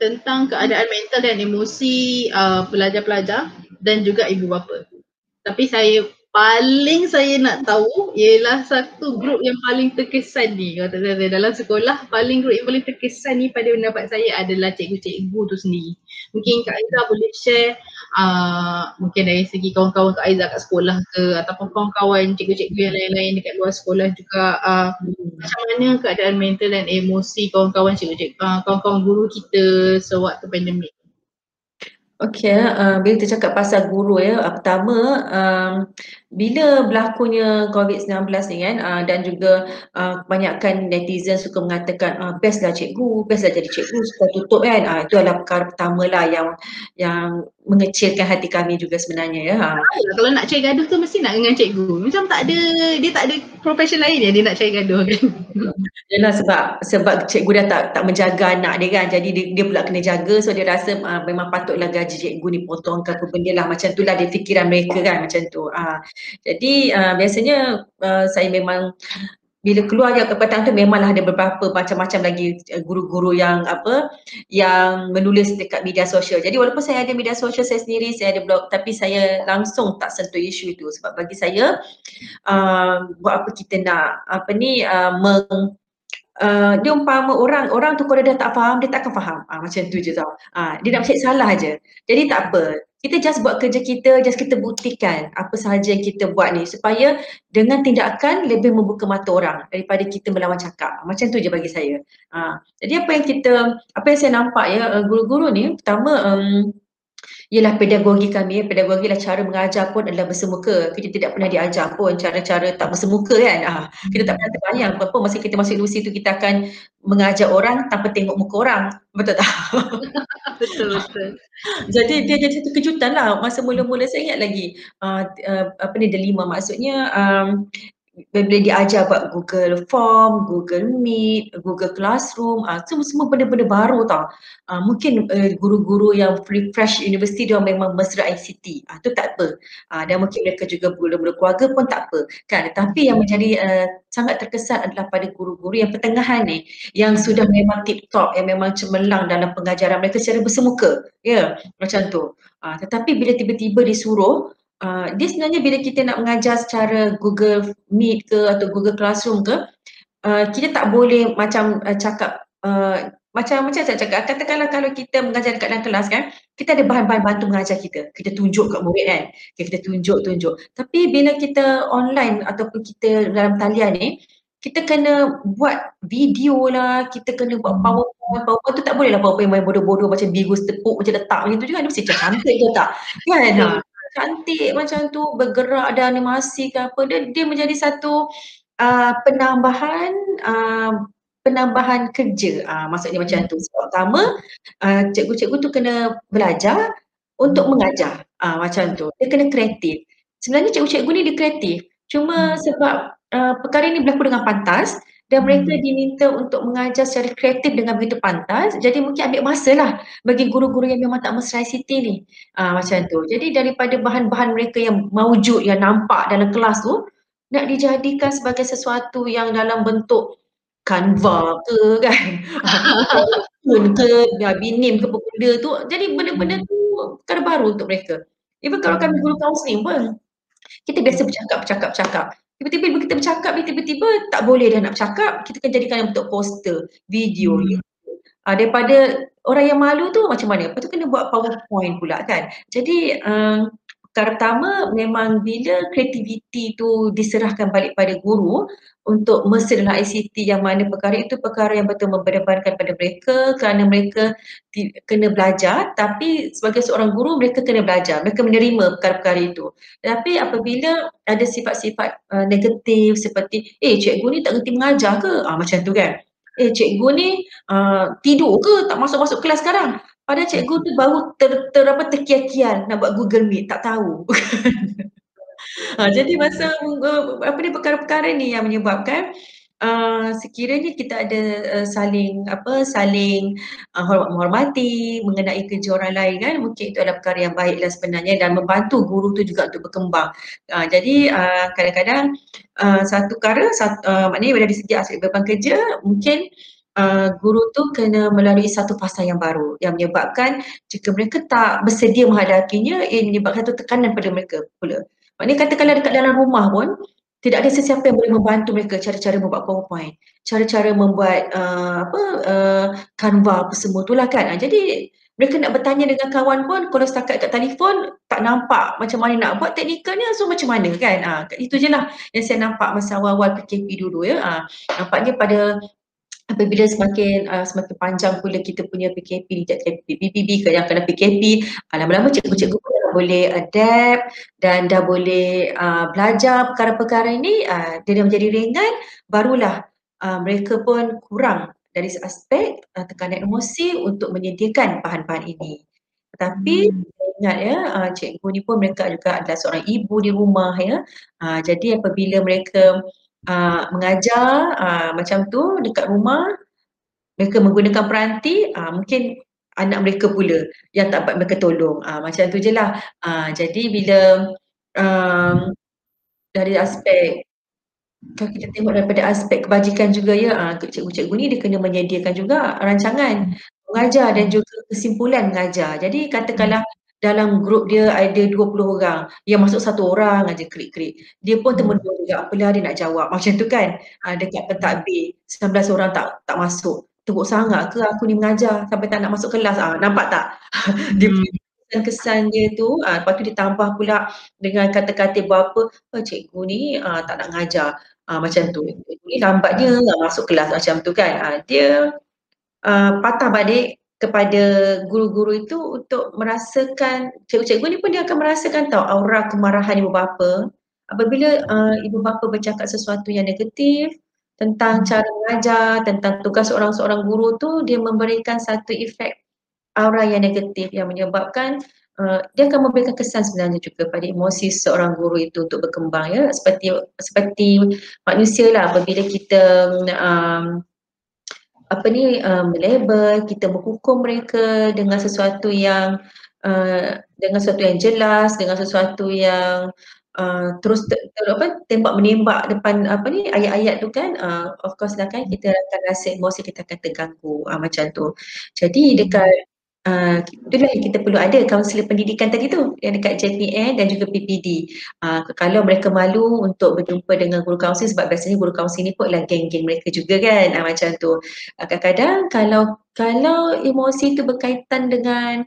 tentang keadaan mental dan emosi uh, pelajar-pelajar dan juga ibu bapa. Tapi saya paling saya nak tahu ialah satu grup yang paling terkesan ni kata saya dalam sekolah paling grup yang paling terkesan ni pada pendapat saya adalah cikgu-cikgu tu sendiri. Mungkin Kak Aiza boleh share uh, mungkin dari segi kawan-kawan Kak Aiza kat sekolah ke ataupun kawan-kawan cikgu-cikgu yang lain-lain dekat luar sekolah juga uh, hmm. macam mana keadaan mental dan emosi kawan-kawan cikgu-cikgu uh, kawan-kawan guru kita sewaktu pandemik. Okey, uh, bila kita cakap pasal guru ya, uh, pertama um, bila berlakunya COVID-19 ni kan uh, dan juga uh, kebanyakan netizen suka mengatakan uh, best lah cikgu, best lah jadi cikgu supaya tutup kan. Uh, itu adalah perkara pertama lah yang yang mengecilkan hati kami juga sebenarnya ya. Ha. Kalau nak cari gaduh tu mesti nak dengan cikgu. Macam tak ada, dia tak ada profession lain ya dia nak cari gaduh kan. Yalah sebab sebab cikgu dah tak tak menjaga anak dia kan. Jadi dia, dia pula kena jaga so dia rasa uh, memang patutlah gaji cikgu ni potong ke apa benda lah. Macam tu lah dia fikiran mereka kan macam tu. Uh, jadi uh, biasanya uh, saya memang bila keluar je petang tu memanglah ada beberapa macam-macam lagi eh, guru-guru yang apa yang menulis dekat media sosial. Jadi walaupun saya ada media sosial saya sendiri, saya ada blog tapi saya langsung tak sentuh isu itu. Sebab bagi saya uh, buat apa kita nak apa ni uh, meng Uh, dia umpama orang orang tu kalau dia tak faham dia tak akan faham. Uh, macam tu je tau. Uh, dia nak cari salah je. Jadi tak apa kita just buat kerja kita, just kita buktikan apa sahaja yang kita buat ni supaya dengan tindakan lebih membuka mata orang daripada kita melawan cakap. Macam tu je bagi saya. Ha. Jadi apa yang kita, apa yang saya nampak ya, uh, guru-guru ni pertama um, ialah pedagogi kami, pedagogi lah cara mengajar pun adalah bersemuka. Kita tidak pernah diajar pun cara-cara tak bersemuka kan. Ah, kita tak pernah terbayang apa masa kita masuk universiti tu kita akan mengajar orang tanpa tengok muka orang. Betul tak? betul betul. Jadi dia jadi satu kejutan lah masa mula-mula saya ingat lagi uh, uh, apa ni delima maksudnya um, bila diajar buat Google Form, Google Meet, Google Classroom, uh, semua semua benda-benda baru tau. Uh, mungkin uh, guru-guru yang fresh university dia memang mesra ICT. Ah uh, tu tak apa. Uh, dan mungkin mereka juga guru-guru keluarga pun tak apa. Kan? Tapi yang menjadi uh, sangat terkesan adalah pada guru-guru yang pertengahan ni yang sudah memang tip top, yang memang cemerlang dalam pengajaran mereka secara bersemuka. Ya, yeah, macam tu. Uh, tetapi bila tiba-tiba disuruh uh, dia sebenarnya bila kita nak mengajar secara Google Meet ke atau Google Classroom ke uh, kita tak boleh macam uh, cakap uh, macam macam saya cakap katakanlah kalau kita mengajar dekat dalam kelas kan kita ada bahan-bahan bantu mengajar kita. Kita tunjuk kat murid kan. Okay, kita tunjuk tunjuk. Tapi bila kita online ataupun kita dalam talian ni kita kena buat video lah, kita kena buat powerpoint, powerpoint tu tak boleh lah powerpoint main bodoh-bodoh macam bigus tepuk macam letak macam tu juga, dia mesti cantik ke tak? Kan? Cantik macam tu bergerak ada animasi ke apa dia dia menjadi satu uh, penambahan uh, penambahan kerja. Uh, maksudnya macam tu. Sebab pertama uh, cikgu-cikgu tu kena belajar untuk mengajar. Uh, macam tu. Dia kena kreatif. Sebenarnya cikgu-cikgu ni dia kreatif. Cuma sebab uh, perkara ni berlaku dengan pantas dan mereka hmm. diminta untuk mengajar secara kreatif dengan begitu pantas. Jadi mungkin ambil masa lah bagi guru-guru yang memang tak mesra ICT ni. Uh, macam tu. Jadi daripada bahan-bahan mereka yang mewujud yang nampak dalam kelas tu nak dijadikan sebagai sesuatu yang dalam bentuk Canva ke kan? Pun ke ya, binim ke benda tu. Jadi benda-benda tu perkara baru untuk mereka. Even kalau kami guru counseling pun kita biasa bercakap-cakap-cakap Tiba-tiba bila kita bercakap ni tiba-tiba tak boleh dah nak bercakap, kita akan jadikan yang bentuk poster, video. Hmm. Uh, daripada orang yang malu tu macam mana? Lepas tu kena buat powerpoint pula kan. Jadi uh, pertama memang bila kreativiti tu diserahkan balik pada guru untuk mesra dalam ICT yang mana perkara itu perkara yang betul membebankan pada mereka kerana mereka kena belajar. Tapi sebagai seorang guru mereka kena belajar mereka menerima perkara-perkara itu. Tapi apabila ada sifat-sifat uh, negatif seperti eh cikgu ni tak reti mengajar ke? Ah, macam tu kan. Eh cikgu ni uh, tidur ke? Tak masuk-masuk kelas sekarang Padahal cikgu tu baru ter, ter apa terkial-kial nak buat Google Meet, tak tahu. ha, jadi masa apa ni perkara-perkara ni yang menyebabkan uh, sekiranya kita ada uh, saling apa saling uh, hormat menghormati mengenai kerja orang lain kan mungkin itu adalah perkara yang baiklah sebenarnya dan membantu guru tu juga untuk berkembang. Uh, jadi uh, kadang-kadang uh, satu perkara satu, uh, maknanya dari segi aspek beban kerja mungkin uh, guru tu kena melalui satu fasa yang baru yang menyebabkan jika mereka tak bersedia menghadapinya ia menyebabkan satu tekanan pada mereka pula. Maknanya katakanlah dekat dalam rumah pun tidak ada sesiapa yang boleh membantu mereka cara-cara membuat powerpoint, cara-cara membuat uh, apa uh, Canva apa semua tu lah kan. Uh, jadi mereka nak bertanya dengan kawan pun kalau setakat kat telefon tak nampak macam mana nak buat teknikalnya so macam mana kan. Uh, itu je lah yang saya nampak masa awal-awal PKP dulu ya. Uh, nampaknya pada apabila semakin uh, semakin panjang pula kita punya PKP di PPP ke yang kena PKP uh, lama-lama cikgu-cikgu pun dah boleh adapt dan dah boleh uh, belajar perkara-perkara ini uh, dia dah menjadi ringan barulah uh, mereka pun kurang dari aspek uh, tekanan emosi untuk menyediakan bahan-bahan ini tetapi hmm. ingat ya uh, cikgu ni pun mereka juga adalah seorang ibu di rumah ya uh, jadi apabila mereka uh, mengajar uh, macam tu dekat rumah mereka menggunakan peranti uh, mungkin anak mereka pula yang tak dapat mereka tolong. Uh, macam tu je lah. Uh, jadi bila um, dari aspek kalau kita tengok daripada aspek kebajikan juga ya uh, cikgu-cikgu ni dia kena menyediakan juga rancangan mengajar dan juga kesimpulan mengajar. Jadi katakanlah dalam grup dia ada 20 orang. Yang masuk satu orang aja klik-klik. Dia pun hmm. temenung juga apalah dia nak jawab. Macam tu kan? Ha, dekat pentadbir 19 orang tak tak masuk. Teruk sangat ke? Aku ni mengajar sampai tak nak masuk kelas. Ah ha, nampak tak? Dia hmm. kesan-kesan dia tu ha, lepas tu ditambah pula dengan kata-kata berapa oh, cikgu ni ha, tak nak ngajar ha, macam tu. Ni lambatnya tak masuk kelas macam tu kan? Ha, dia uh, patah balik kepada guru-guru itu untuk merasakan cikgu-cikgu ni pun dia akan merasakan tahu aura kemarahan ibu bapa apabila uh, ibu bapa bercakap sesuatu yang negatif tentang hmm. cara mengajar tentang tugas seorang-seorang guru tu dia memberikan satu efek aura yang negatif yang menyebabkan uh, dia akan memberikan kesan sebenarnya juga pada emosi seorang guru itu untuk berkembang ya seperti seperti manusia lah apabila kita um, apa ni um, label kita menghukum mereka dengan sesuatu yang uh, dengan sesuatu yang jelas dengan sesuatu yang uh, terus ter, ter, apa tembak menembak depan apa ni ayat-ayat tu kan uh, of course lah kan kita akan rasa emosi kita akan terganggu uh, macam tu. Jadi dekat Uh, itulah yang kita perlu ada kaunselor pendidikan tadi tu yang dekat JPN dan juga PPD. Uh, kalau mereka malu untuk berjumpa dengan guru kaunseling sebab biasanya guru kaunseling ni pun adalah geng-geng mereka juga kan uh, macam tu. Uh, kadang-kadang kalau kalau emosi tu berkaitan dengan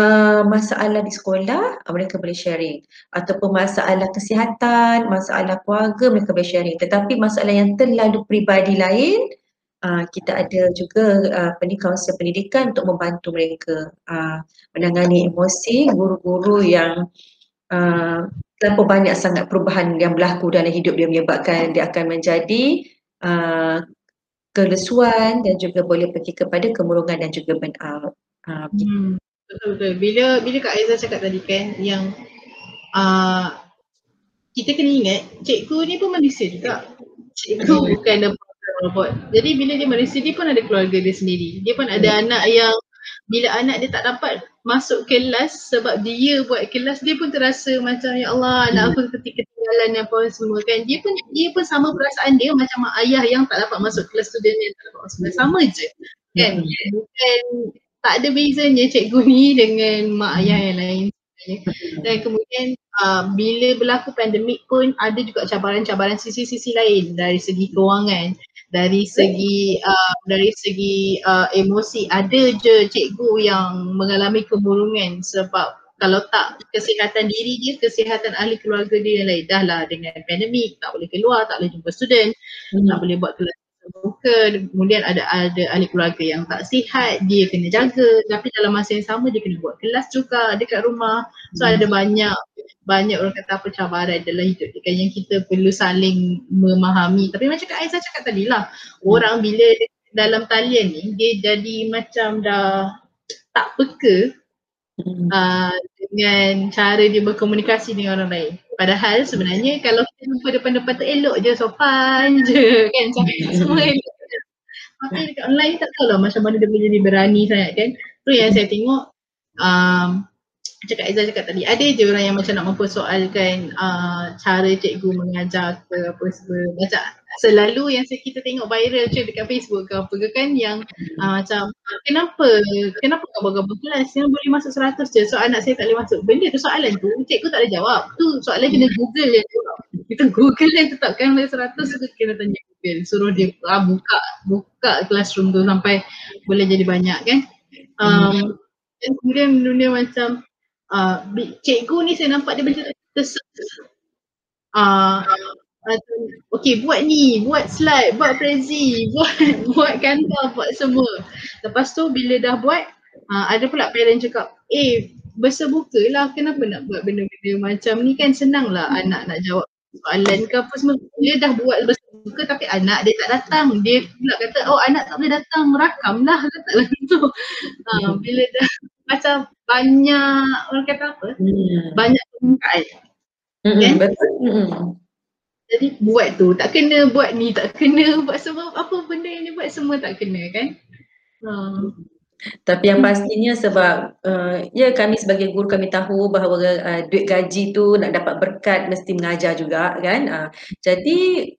uh, masalah di sekolah uh, mereka boleh sharing ataupun masalah kesihatan, masalah keluarga mereka boleh sharing tetapi masalah yang terlalu peribadi lain uh, kita ada juga uh, kaunselor pendidikan untuk membantu mereka uh, menangani emosi guru-guru yang uh, terlalu banyak sangat perubahan yang berlaku dalam hidup dia menyebabkan dia akan menjadi uh, kelesuan dan juga boleh pergi kepada kemurungan dan juga burn out. Uh, hmm, betul betul. Bila bila Kak Aiza cakap tadi kan yang uh, kita kena ingat cikgu ni pun manusia juga. Cikgu bukan robot. Jadi bila dia Malaysia dia pun ada keluarga dia sendiri. Dia pun ada hmm. anak yang bila anak dia tak dapat masuk kelas sebab dia buat kelas dia pun terasa macam ya Allah anak hmm. aku ketika ketinggalan apa semua kan. Dia pun dia pun sama perasaan dia macam mak ayah yang tak dapat masuk kelas student yang tak dapat masuk kelas. Hmm. Sama je. Kan? Hmm. Bukan tak ada bezanya cikgu ni dengan mak ayah yang lain. Dan kemudian uh, bila berlaku pandemik pun ada juga cabaran-cabaran sisi-sisi lain dari segi kewangan dari segi uh, dari segi uh, emosi ada je cikgu yang mengalami kemurungan sebab kalau tak kesihatan diri dia, kesihatan ahli keluarga dia yang lain dah lah dengan pandemik, tak boleh keluar, tak boleh jumpa student, hmm. tak boleh buat kelas muka, kemudian ada ada ahli keluarga yang tak sihat, dia kena jaga tapi dalam masa yang sama dia kena buat kelas juga dekat rumah. So hmm. ada banyak banyak orang kata apa cabaran dalam hidup dia kan yang kita perlu saling memahami. Tapi macam Kak Aisyah cakap tadi lah, hmm. orang bila dalam talian ni dia jadi macam dah tak peka hmm. uh, dengan cara dia berkomunikasi dengan orang lain. Padahal sebenarnya kalau kita jumpa depan-depan tu elok je, sopan je kan. Semua elok. Tapi dekat online tak tahu lah macam mana dia boleh jadi berani sangat kan. Tu yang saya tengok um, cakap Aizah cakap tadi, ada je orang yang macam nak mempersoalkan uh, cara cikgu mengajar ke apa semua. Macam selalu yang kita tengok viral je dekat Facebook ke apa ke kan yang uh, macam kenapa kenapa gambar-gambar kelas yang boleh masuk 100 je so anak saya tak boleh masuk. Benda tu soalan tu cikgu tak ada jawab. Tu soalan kena Google je. Kita Google yang tetapkan boleh 100 tu kena tanya Google. Suruh dia uh, buka buka classroom tu sampai boleh jadi banyak kan. Um, dan kemudian dunia macam uh, cikgu ni saya nampak dia macam terses. Uh, okay buat ni, buat slide, buat prezi, buat buat kantor, buat semua. Lepas tu bila dah buat, uh, ada pula parent cakap, eh bersebuka lah kenapa nak buat benda-benda macam ni kan senang lah anak nak jawab soalan ke apa semua. Dia dah buat bersebuka tapi anak dia tak datang. Dia pula kata, oh anak tak boleh datang, rakam lah letaklah tu. Uh, bila dah macam banyak orang kata apa? Hmm. Banyak permukaan. Hmm, kan? Betul. Hmm. Jadi buat tu tak kena buat ni tak kena buat semua apa benda yang dia buat semua tak kena kan. Hmm. Tapi yang pastinya sebab uh, ya kami sebagai guru kami tahu bahawa uh, duit gaji tu nak dapat berkat mesti mengajar juga kan. Uh, jadi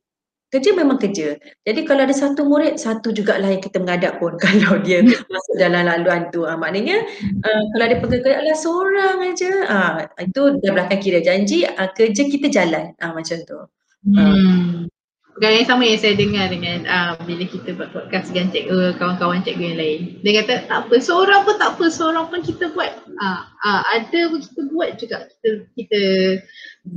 kerja memang kerja. Jadi kalau ada satu murid, satu juga lah yang kita mengadap pun kalau dia masuk dalam laluan tu. Ha, maknanya uh, kalau ada pegawai adalah seorang aja. Ha, itu dah belakang kira janji, uh, kerja kita jalan. Ha, macam tu. Hmm. Perkara yang sama yang saya dengar dengan uh, bila kita buat podcast dengan cikgu, kawan-kawan cikgu yang lain. Dia kata tak apa, seorang pun tak apa, seorang pun kita buat. Uh, uh, ada pun kita buat juga. Kita, kita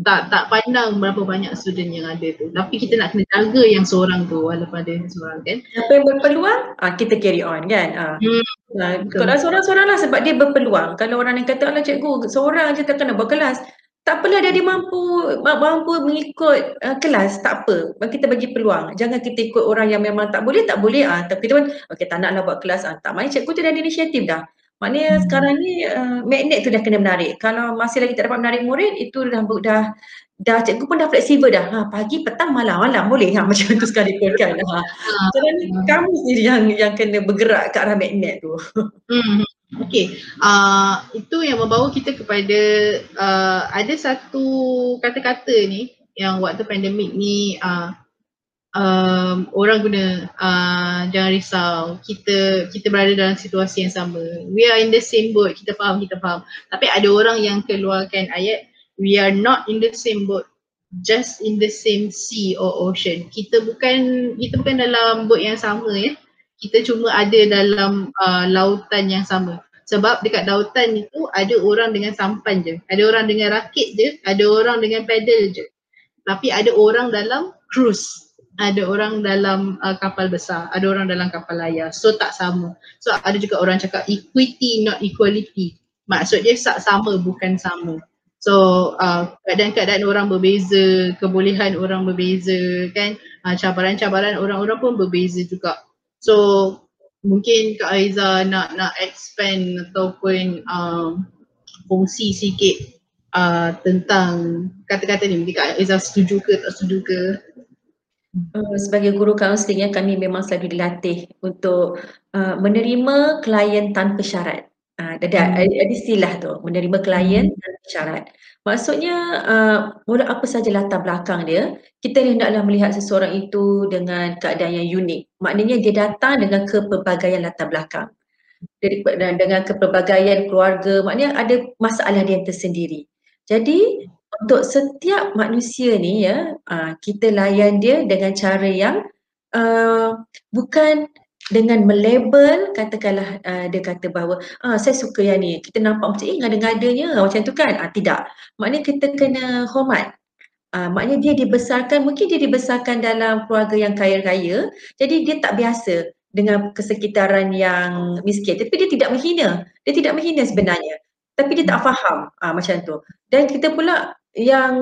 tak tak pandang berapa banyak student yang ada tu. Tapi kita nak kena jaga yang seorang tu walaupun ada seorang kan. Siapa yang berpeluang, uh, kita carry on kan. Uh. Hmm. Uh, kalau seorang-seorang lah sebab dia berpeluang. Kalau orang yang kata, alah cikgu, seorang je tak kena buat kelas tak apalah dia, dia mampu mampu mengikut uh, kelas tak apa. Kita bagi peluang. Jangan kita ikut orang yang memang tak boleh tak boleh ah tapi tuan okey tak naklah buat kelas ah tak main cikgu tu dah ada inisiatif dah. Maknanya hmm. sekarang ni uh, magnet tu dah kena menarik. Kalau masih lagi tak dapat menarik murid itu dah dah dah cikgu pun dah fleksibel dah. Ha, pagi petang malam malam boleh. Ha, macam tu sekali pun kan. Ha. sekarang ni kamu sendiri yang yang kena bergerak ke arah magnet tu. Hmm. Okay, uh, itu yang membawa kita kepada uh, ada satu kata-kata ni yang waktu pandemik ni uh, um, orang guna uh, jangan risau. Kita kita berada dalam situasi yang sama. We are in the same boat. Kita faham kita faham. Tapi ada orang yang keluarkan ayat we are not in the same boat just in the same sea or ocean. Kita bukan kita bukan dalam boat yang sama ya kita cuma ada dalam uh, lautan yang sama. Sebab dekat lautan itu ada orang dengan sampan je. Ada orang dengan rakit je, ada orang dengan pedal je. Tapi ada orang dalam cruise. Ada orang dalam uh, kapal besar, ada orang dalam kapal layar. So tak sama. So ada juga orang cakap equity not equality. Maksudnya sak sama bukan sama. So uh, keadaan-keadaan orang berbeza, kebolehan orang berbeza kan. Uh, cabaran-cabaran orang-orang pun berbeza juga. So mungkin Kak Aiza nak nak expand ataupun um, fungsi sikit uh, tentang kata-kata ni. Mungkin Kak Aiza setuju ke tak setuju ke? Uh, sebagai guru kaunseling ya, kami memang selalu dilatih untuk uh, menerima klien tanpa syarat. Uh, ada, ada, ada istilah tu, menerima klien hmm. tanpa syarat. Maksudnya uh, walau apa saja latar belakang dia, kita hendaklah melihat seseorang itu dengan keadaan yang unik. Maknanya dia datang dengan kepelbagaian latar belakang. Dari, dengan kepelbagaian keluarga, maknanya ada masalah dia yang tersendiri. Jadi untuk setiap manusia ni ya, uh, kita layan dia dengan cara yang uh, bukan dengan melabel katakanlah uh, dia kata bahawa ah saya suka yang ni. Kita nampak macam eh ngada-ngadanya. Macam tu kan? Ah tidak. Maknanya kita kena hormat. Ah maknanya dia dibesarkan mungkin dia dibesarkan dalam keluarga yang kaya-raya jadi dia tak biasa dengan kesekitaran yang miskin. Tapi dia tidak menghina. Dia tidak menghina sebenarnya. Tapi dia tak faham ah macam tu. Dan kita pula yang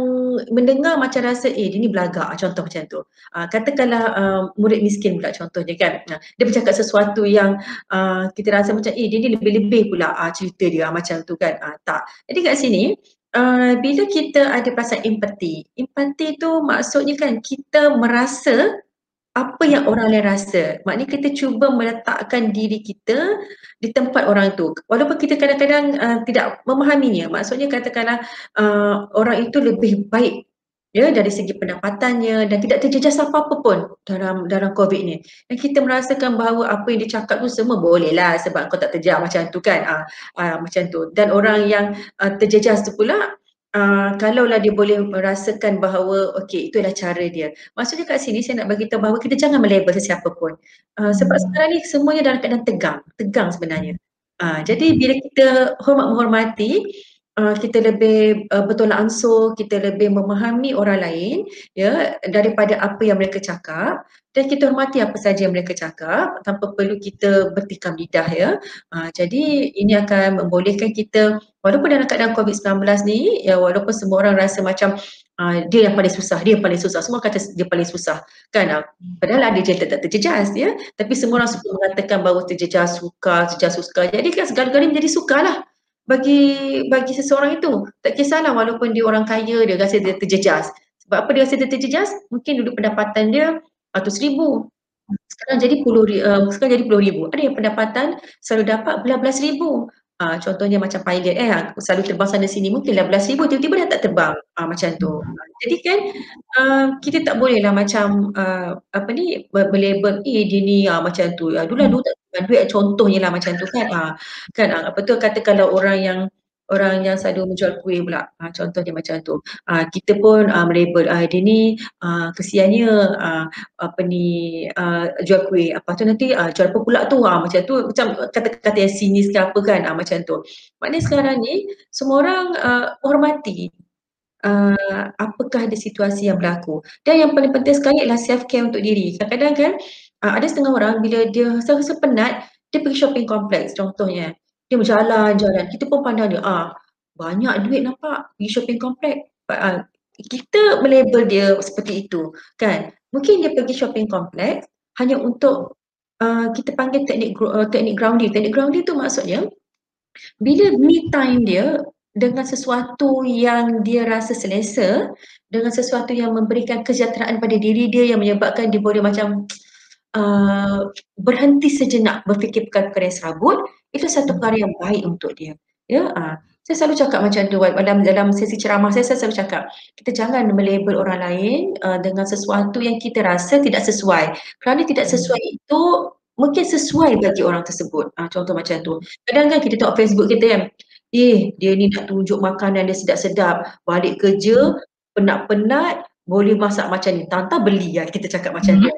mendengar macam rasa eh dia ni belagak contoh macam tu. Uh, katakanlah uh, murid miskin pula contohnya kan. Dia bercakap sesuatu yang uh, kita rasa macam eh dia ni lebih-lebih pula uh, cerita dia uh, macam tu kan. Uh, tak. Jadi kat sini uh, bila kita ada perasaan empati, empati tu maksudnya kan kita merasa apa yang orang lain rasa. Maknanya kita cuba meletakkan diri kita di tempat orang itu. Walaupun kita kadang-kadang uh, tidak memahaminya. Maksudnya katakanlah uh, orang itu lebih baik ya dari segi pendapatannya dan tidak terjejas apa-apa pun dalam dalam COVID ni. Dan kita merasakan bahawa apa yang dicakap tu semua boleh lah sebab kau tak terjejas macam tu kan. Ah, ah macam tu. Dan orang yang uh, terjejas tu pula Uh, kalaulah dia boleh merasakan bahawa okey itulah cara dia. Maksudnya kat sini saya nak bagi tahu bahawa kita jangan melabel sesiapa pun. Uh, sebab hmm. sekarang ni semuanya dalam keadaan tegang, tegang sebenarnya. Uh, jadi bila kita hormat menghormati uh, kita lebih uh, bertolak ansur, kita lebih memahami orang lain ya daripada apa yang mereka cakap dan kita hormati apa saja yang mereka cakap tanpa perlu kita bertikam lidah ya. Uh, jadi ini akan membolehkan kita walaupun dalam keadaan COVID-19 ni ya walaupun semua orang rasa macam uh, dia yang paling susah, dia yang paling susah. Semua kata dia paling susah kan. Uh, padahal ada je tak terjejas ya. Tapi semua orang suka mengatakan bahawa terjejas suka, terjejas suka. Jadi kan segala-galanya menjadi sukarlah bagi bagi seseorang itu. Tak kisahlah walaupun dia orang kaya dia rasa dia terjejas. Sebab apa dia rasa dia terjejas? Mungkin dulu pendapatan dia ratus ribu. Sekarang jadi puluh, uh, sekarang jadi puluh ribu. Ada yang pendapatan selalu dapat belas-belas ribu. Uh, contohnya macam pilot eh, selalu terbang sana sini mungkin lah belas ribu, tiba-tiba dah tak terbang uh, macam tu. Jadi kan uh, kita tak boleh lah macam uh, apa ni berlabel eh dia ni uh, macam tu. Uh, dulu lah dulu tak duit contohnya lah macam tu kan. Uh, kan uh, apa tu kata kalau orang yang orang yang selalu menjual kuih pula. Ha, contohnya macam tu. Ha, kita pun uh, melabel uh, dia ni uh, kesiannya uh, apa ni uh, jual kuih. Apa tu nanti uh, jual apa pula tu. Ha, macam tu macam kata-kata yang sinis ke apa kan. Ha, macam tu. Maknanya sekarang ni semua orang uh, hormati uh, apakah ada situasi yang berlaku. Dan yang paling penting sekali adalah self care untuk diri. Kadang-kadang kan uh, ada setengah orang bila dia rasa penat dia pergi shopping complex contohnya dia berjalan-jalan. Kita pun pandang dia, ah banyak duit nampak pergi shopping complex. Ah, kita melabel dia seperti itu kan. Mungkin dia pergi shopping complex hanya untuk uh, kita panggil teknik uh, teknik grounding. Teknik grounding tu maksudnya bila me time dia dengan sesuatu yang dia rasa selesa, dengan sesuatu yang memberikan kesejahteraan pada diri dia yang menyebabkan dia boleh macam uh, berhenti sejenak berfikir perkara-perkara yang serabut, itu satu perkara yang baik untuk dia. Ya, uh, saya selalu cakap macam tu dalam dalam sesi ceramah saya saya selalu cakap kita jangan melabel orang lain uh, dengan sesuatu yang kita rasa tidak sesuai. Kerana tidak hmm. sesuai itu mungkin sesuai bagi orang tersebut. Uh, contoh macam tu. Kadang kan kita tengok Facebook kita kan, eh dia ni nak tunjuk makanan dia sedap-sedap, balik kerja penat-penat boleh masak macam ni. Tanta beli lah kita cakap macam hmm. tu.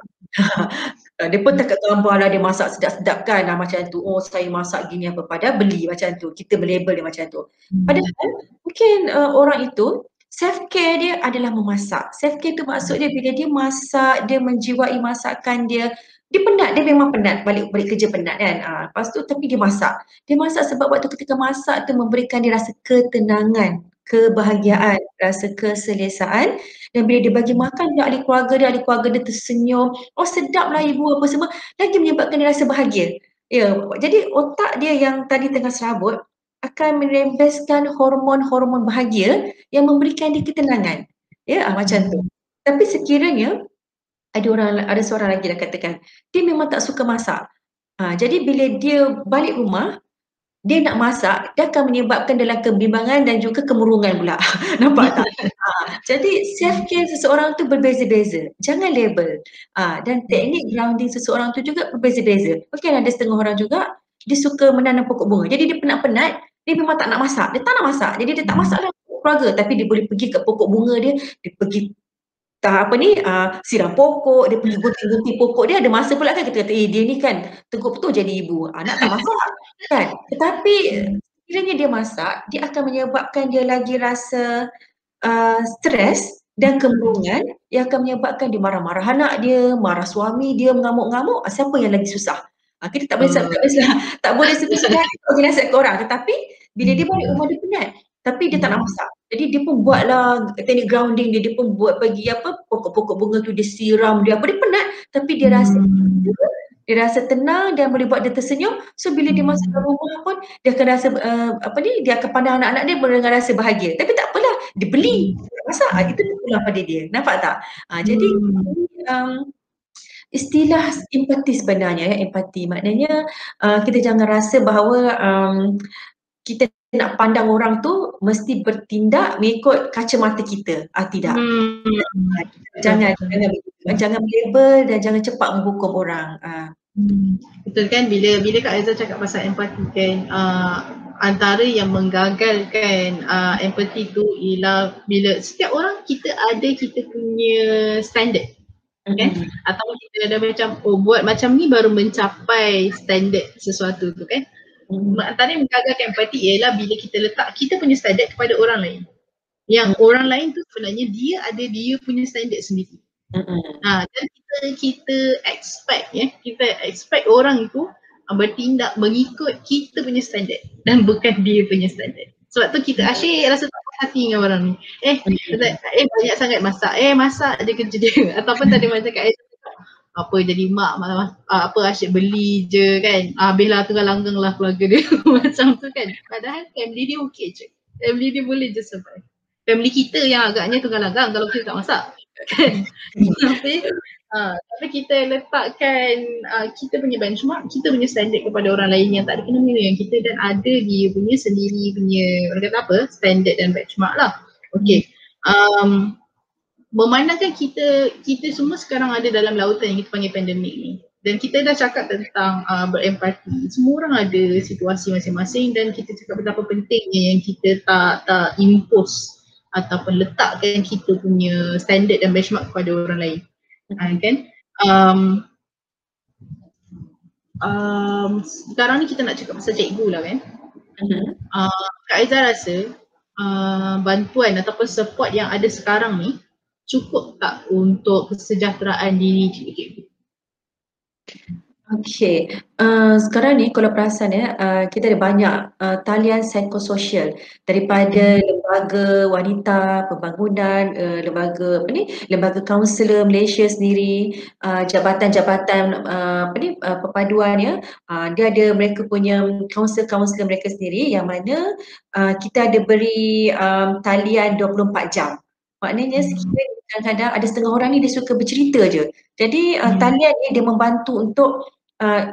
Ah, dia pun tak gambar lah dia masak sedap-sedap kan lah macam tu. Oh saya masak gini apa pada beli macam tu. Kita melabel dia macam tu. Hmm. Padahal mungkin uh, orang itu self care dia adalah memasak. Self care tu maksud dia bila dia masak, dia menjiwai masakan dia. Dia penat, dia memang penat balik balik kerja penat kan. Uh, lepas tu tapi dia masak. Dia masak sebab waktu ketika masak tu memberikan dia rasa ketenangan kebahagiaan, rasa keselesaan. Dan bila dia bagi makan dia ahli keluarga dia, ahli keluarga dia tersenyum. Oh sedaplah ibu apa semua. Lagi menyebabkan dia rasa bahagia. Ya, jadi otak dia yang tadi tengah serabut akan merembeskan hormon-hormon bahagia yang memberikan dia ketenangan. Ya, ah, macam tu. Tapi sekiranya ada orang ada seorang lagi dah katakan dia memang tak suka masak. Ha, jadi bila dia balik rumah dia nak masak, dia akan menyebabkan dalam kebimbangan dan juga kemurungan pula. Nampak tak? ha, jadi self care seseorang tu berbeza-beza. Jangan label. Ha, dan teknik grounding seseorang tu juga berbeza-beza. Mungkin ada setengah orang juga, dia suka menanam pokok bunga. Jadi dia penat-penat, dia memang tak nak masak. Dia tak nak masak. Jadi dia tak masak lah keluarga. Tapi dia boleh pergi ke pokok bunga dia, dia pergi tak apa ni uh, siram pokok dia pergi gunting-gunting pokok dia ada masa pula kan kita kata eh dia ni kan tengok betul jadi ibu. Anak tak masak? Kan? Tetapi sekiranya dia masak dia akan menyebabkan dia lagi rasa uh, stres dan kemurungan yang akan menyebabkan dia marah-marah anak dia marah suami dia mengamuk-ngamuk. Siapa yang lagi susah? Uh, kita tak boleh hmm. tak boleh tak boleh sebut-sebut nasihat ke orang tetapi bila dia balik rumah dia penat tapi dia tak nak masak jadi dia pun buatlah teknik grounding dia, dia pun buat bagi apa pokok-pokok bunga tu dia siram dia apa dia penat tapi dia rasa hmm. dia rasa tenang dan boleh buat dia tersenyum. So bila dia masuk dalam rumah pun dia akan rasa uh, apa ni dia akan pandang anak-anak dia dengan rasa bahagia. Tapi tak apalah, dia beli, dia masak. Ah, itu pula pada dia. Nampak tak? Uh, jadi um, istilah empati sebenarnya ya, empati maknanya uh, kita jangan rasa bahawa um, kita nak pandang orang tu mesti bertindak mengikut kacamata kita. Ah tidak. Hmm. Jangan jangan jangan label dan jangan cepat menghukum orang. Ah. Hmm. Betul kan bila bila Kak Aiza cakap pasal empati kan uh, antara yang menggagalkan uh, empati tu ialah bila setiap orang kita ada kita punya standard kan mm-hmm. atau kita ada macam oh buat macam ni baru mencapai standard sesuatu tu kan Hmm. Antara yang menggagalkan empati ialah bila kita letak kita punya standard kepada orang lain. Yang hmm. orang lain tu sebenarnya dia ada dia punya standard sendiri. Hmm. Ha, dan kita kita expect ya, kita expect orang itu bertindak mengikut kita punya standard dan bukan dia punya standard. Sebab tu kita asyik rasa tak puas hati dengan orang ni. Eh, hmm. eh banyak sangat masak. Eh masak je kerja dia. Ataupun tadi macam kat apa jadi mak malah uh, apa asyik beli je kan. Uh, habis lah tengah langgang lah keluarga dia. Macam tu kan. Padahal family dia okey je. Family dia boleh je survive. Family kita yang agaknya tengah langgang kalau kita tak masak. Kan tapi uh, tapi kita letakkan uh, kita punya benchmark kita punya standard kepada orang lain yang tak ada kena yang kita dan ada dia punya sendiri punya orang kata apa? Standard dan benchmark lah. Okay um, memandangkan kita kita semua sekarang ada dalam lautan yang kita panggil pandemik ni. Dan kita dah cakap tentang uh, berempati. Semua orang ada situasi masing-masing dan kita cakap betapa pentingnya yang kita tak tak impose ataupun letakkan kita punya standard dan benchmark kepada orang lain. Uh, kan? Um, um, sekarang ni kita nak cakap pasal cikgu lah kan? Uh, Kak Aizah rasa uh, bantuan ataupun support yang ada sekarang ni cukup tak untuk kesejahteraan diri cikgu-cikgu? Okey, uh, sekarang ni kalau perasan ya, uh, kita ada banyak uh, talian psikososial daripada lembaga wanita pembangunan, uh, lembaga apa ni, lembaga kaunselor Malaysia sendiri, uh, jabatan-jabatan uh, apa ni, uh, perpaduan ya, uh, dia ada mereka punya kaunselor-kaunselor mereka sendiri yang mana uh, kita ada beri um, talian 24 jam. Maknanya sekiranya kadang-kadang ada setengah orang ni dia suka bercerita je. Jadi uh, hmm. talian ni dia membantu untuk uh,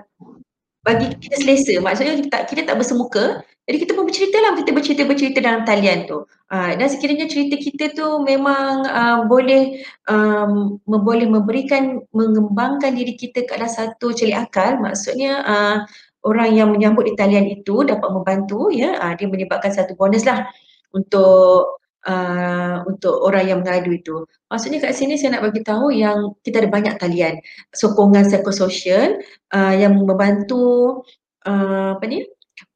bagi kita selesa. Maksudnya kita tak, kita tak bersemuka. Jadi kita pun bercerita lah, kita bercerita-bercerita dalam talian tu. Uh, dan sekiranya cerita kita tu memang uh, boleh um, boleh memberikan, mengembangkan diri kita ke arah satu celik akal. Maksudnya uh, orang yang menyambut di talian itu dapat membantu ya. Uh, dia menyebabkan satu bonus lah untuk uh, untuk orang yang mengadu itu. Maksudnya kat sini saya nak bagi tahu yang kita ada banyak talian sokongan psikososial uh, yang membantu uh, apa ni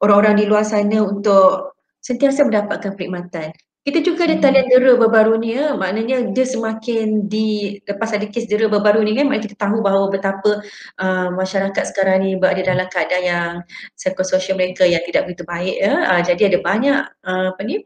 orang-orang di luar sana untuk sentiasa mendapatkan perkhidmatan. Kita juga ada talian dera baru-baru ni ya. Maknanya dia semakin di lepas ada kes dera baru-baru ni kan maknanya kita tahu bahawa betapa uh, masyarakat sekarang ni berada dalam keadaan yang psikososial mereka yang tidak begitu baik ya. Uh, jadi ada banyak uh, apa ni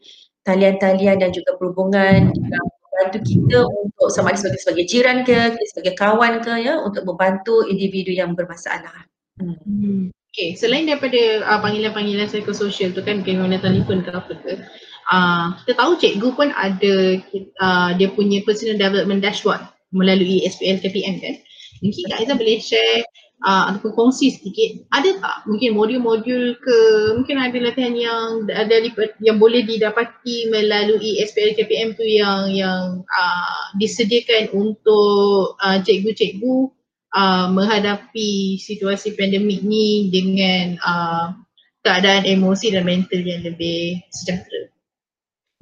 talian-talian dan juga perhubungan yang membantu kita untuk sama ada sebagai, sebagai jiran ke, sebagai kawan ke ya untuk membantu individu yang bermasalah. Hmm. hmm. Okay, selain daripada uh, panggilan-panggilan psikososial tu kan bagaimana telefon ke apa ke uh, kita tahu cikgu pun ada uh, dia punya personal development dashboard melalui SPL KPM kan mungkin Kak Aizah boleh share uh, ataupun kongsi sedikit ada tak? Mungkin modul-modul ke? Mungkin ada latihan yang ada yang boleh didapati melalui SPL KPM tu yang yang uh, disediakan untuk uh, cikgu-cikgu uh, menghadapi situasi pandemik ni dengan uh, keadaan emosi dan mental yang lebih sejahtera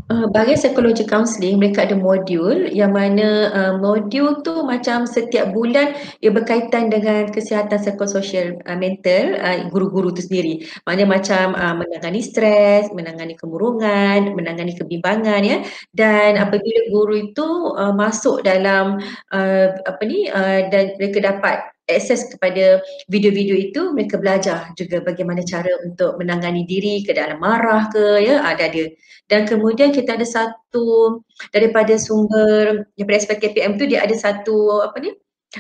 Uh, bagi psikologi counselling mereka ada modul yang mana uh, modul tu macam setiap bulan ia berkaitan dengan kesihatan psikososial uh, mental uh, guru-guru tu sendiri. Maknanya macam uh, menangani stres, menangani kemurungan, menangani kebimbangan ya. Dan apabila guru itu uh, masuk dalam uh, apa ni uh, dan mereka dapat akses kepada video-video itu mereka belajar juga bagaimana cara untuk menangani diri ke dalam marah ke ya ada dia dan kemudian kita ada satu daripada sumber daripada aspek KPM tu dia ada satu apa ni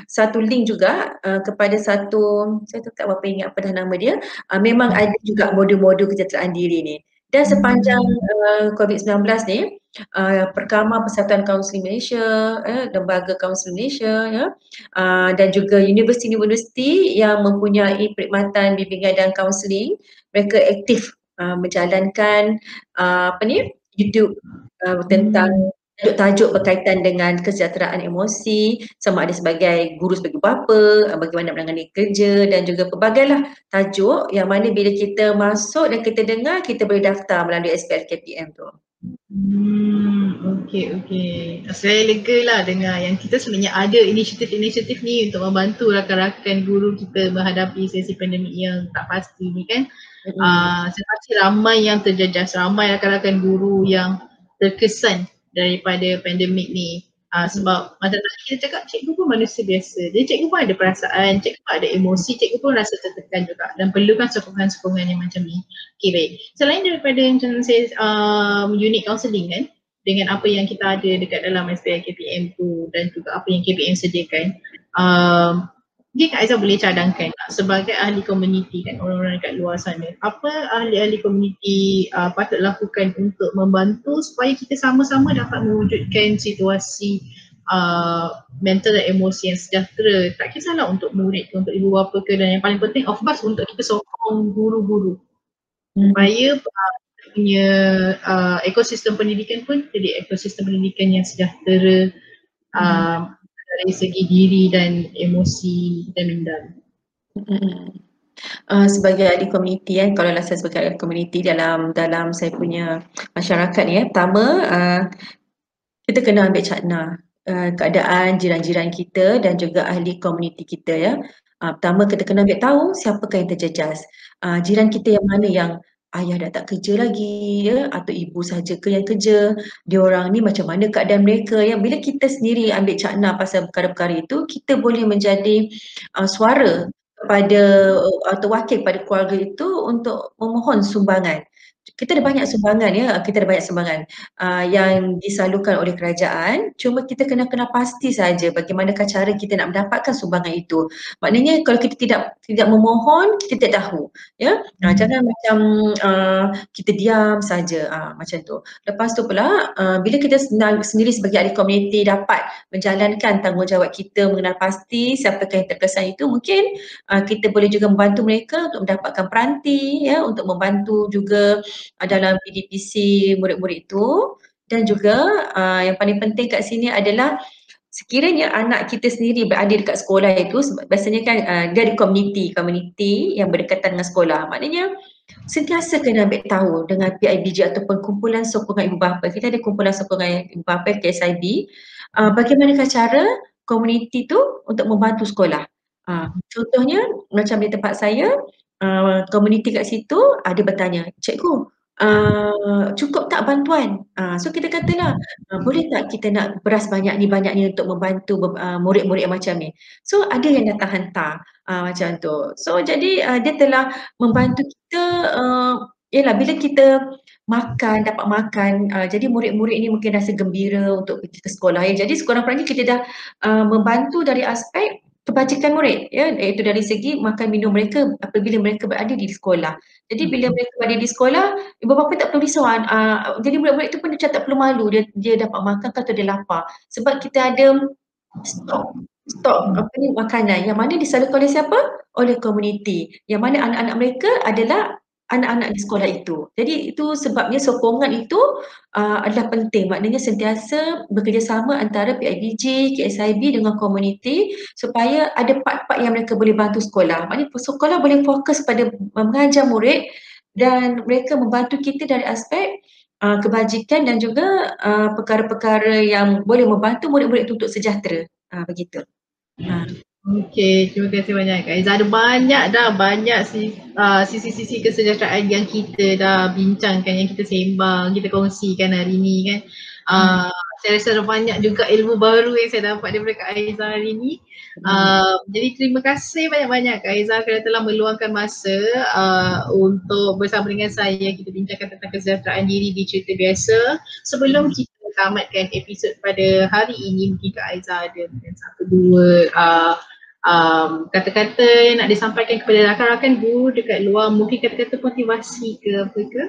satu link juga uh, kepada satu saya tak berapa ingat apa dah nama dia uh, memang ada juga modul-modul kejahteraan diri ni. Dan sepanjang uh, COVID-19 ni uh, Perkama Persatuan Kaunseling Malaysia, eh, Lembaga Kaunseling Malaysia ya, uh, dan juga universiti-universiti yang mempunyai perkhidmatan bimbingan dan kaunseling, mereka aktif uh, menjalankan uh, apa ni YouTube uh, tentang tajuk-tajuk berkaitan dengan kesejahteraan emosi sama ada sebagai guru sebagai bapa, bagaimana menangani kerja dan juga pelbagailah tajuk yang mana bila kita masuk dan kita dengar kita boleh daftar melalui SPF KPM tu. Hmm, okey okey. Saya lega lah dengar yang kita sebenarnya ada inisiatif-inisiatif ni untuk membantu rakan-rakan guru kita menghadapi sesi pandemik yang tak pasti ni kan. Mm-hmm. Uh, saya pasti ramai yang terjejas, ramai rakan-rakan guru yang terkesan daripada pandemik ni. Uh, sebab macam tadi kita cakap cikgu pun manusia biasa. Jadi cikgu pun ada perasaan, cikgu pun ada emosi, cikgu pun rasa tertekan juga dan perlukan sokongan-sokongan yang macam ni. Okay baik. Selain daripada macam saya um, unit counselling kan dengan apa yang kita ada dekat dalam SPI KPM tu dan juga apa yang KPM sediakan. Um, mungkin Kak Aizah boleh cadangkan sebagai ahli komuniti kan orang-orang dekat luar sana. Apa ahli-ahli komuniti uh, patut lakukan untuk membantu supaya kita sama-sama dapat mewujudkan situasi uh, mental dan emosi yang sejahtera? Tak kisahlah untuk murid ke untuk ibu bapa ke dan yang paling penting of course untuk kita sokong guru-guru. Hmm. supaya uh, punya uh, ekosistem pendidikan pun jadi ekosistem pendidikan yang sejahtera. Uh, dari segi diri dan emosi dan mental. Uh, sebagai ahli komuniti kan, kalau lah saya sebagai ahli komuniti dalam dalam saya punya masyarakat ni eh, pertama uh, kita kena ambil cakna uh, keadaan jiran-jiran kita dan juga ahli komuniti kita ya. Uh, pertama kita kena ambil tahu siapakah yang terjejas. Uh, jiran kita yang mana yang ayah dah tak kerja lagi ya atau ibu saja ke yang kerja dia orang ni macam mana keadaan mereka ya. Bila kita sendiri ambil cakna pasal perkara-perkara itu kita boleh menjadi uh, suara kepada uh, atau wakil pada keluarga itu untuk memohon sumbangan kita ada banyak sumbangan ya, kita ada banyak sumbangan uh, yang disalurkan oleh kerajaan. Cuma kita kena kena pasti saja bagaimanakah cara kita nak mendapatkan sumbangan itu. Maknanya kalau kita tidak tidak memohon, kita tidak tahu. Ya, uh, jangan macam uh, kita diam saja uh, macam tu. Lepas tu pula uh, bila kita sendiri sebagai ahli komuniti dapat menjalankan tanggungjawab kita mengenal pasti siapa yang terkesan itu, mungkin uh, kita boleh juga membantu mereka untuk mendapatkan peranti ya untuk membantu juga uh, dalam PDPC murid-murid itu. Dan juga uh, yang paling penting kat sini adalah sekiranya anak kita sendiri berada dekat sekolah itu biasanya kan uh, dia ada komuniti komuniti yang berdekatan dengan sekolah. Maknanya sentiasa kena ambil tahu dengan PIBG ataupun kumpulan sokongan ibu bapa. Kita ada kumpulan sokongan ibu bapa KSIB uh, bagaimanakah cara komuniti tu untuk membantu sekolah? Uh, contohnya macam di tempat saya uh, komuniti kat situ ada bertanya cikgu uh, cukup tak bantuan? Uh, so kita katalah, uh, boleh tak kita nak beras banyak ni banyak ni untuk membantu uh, murid-murid macam ni? So ada yang datang hantar uh, macam tu. So jadi uh, dia telah membantu kita, uh, yalah bila kita makan, dapat makan, uh, jadi murid-murid ni mungkin rasa gembira untuk pergi ke sekolah. Ya. Jadi sekurang-kurangnya kita dah uh, membantu dari aspek kebajikan murid ya iaitu dari segi makan minum mereka apabila mereka berada di sekolah. Jadi hmm. bila mereka berada di sekolah, ibu bapa tak perlu risau. Uh, jadi murid-murid itu pun dia tak perlu malu dia dia dapat makan atau dia lapar. Sebab kita ada stok stok apa ni makanan yang mana disalurkan oleh siapa? Oleh komuniti. Yang mana anak-anak mereka adalah anak-anak di sekolah itu. Jadi itu sebabnya sokongan itu uh, adalah penting. Maknanya sentiasa bekerjasama antara PIBG, KSIB dengan komuniti supaya ada part-part yang mereka boleh bantu sekolah. Maknanya sekolah boleh fokus pada mengajar murid dan mereka membantu kita dari aspek uh, kebajikan dan juga uh, perkara-perkara yang boleh membantu murid-murid itu untuk sejahtera. Uh, begitu. Uh. Okey, terima kasih banyak Izzah. Ada banyak dah, banyak uh, sisi-sisi kesejahteraan yang kita dah bincangkan, yang kita sembang, kita kongsikan hari ni kan. Uh, hmm. Saya rasa ada banyak juga ilmu baru yang saya dapat daripada Kak Aizah hari ni. Uh, hmm. Jadi terima kasih banyak-banyak Kak Aizah kerana telah meluangkan masa uh, untuk bersama dengan saya kita bincangkan tentang kesejahteraan diri di cerita biasa. Sebelum kita tamatkan episod pada hari ini mungkin Kak Aiza ada satu dua uh, um, kata-kata yang nak disampaikan kepada rakan-rakan guru dekat luar mungkin kata-kata motivasi ke apa ke?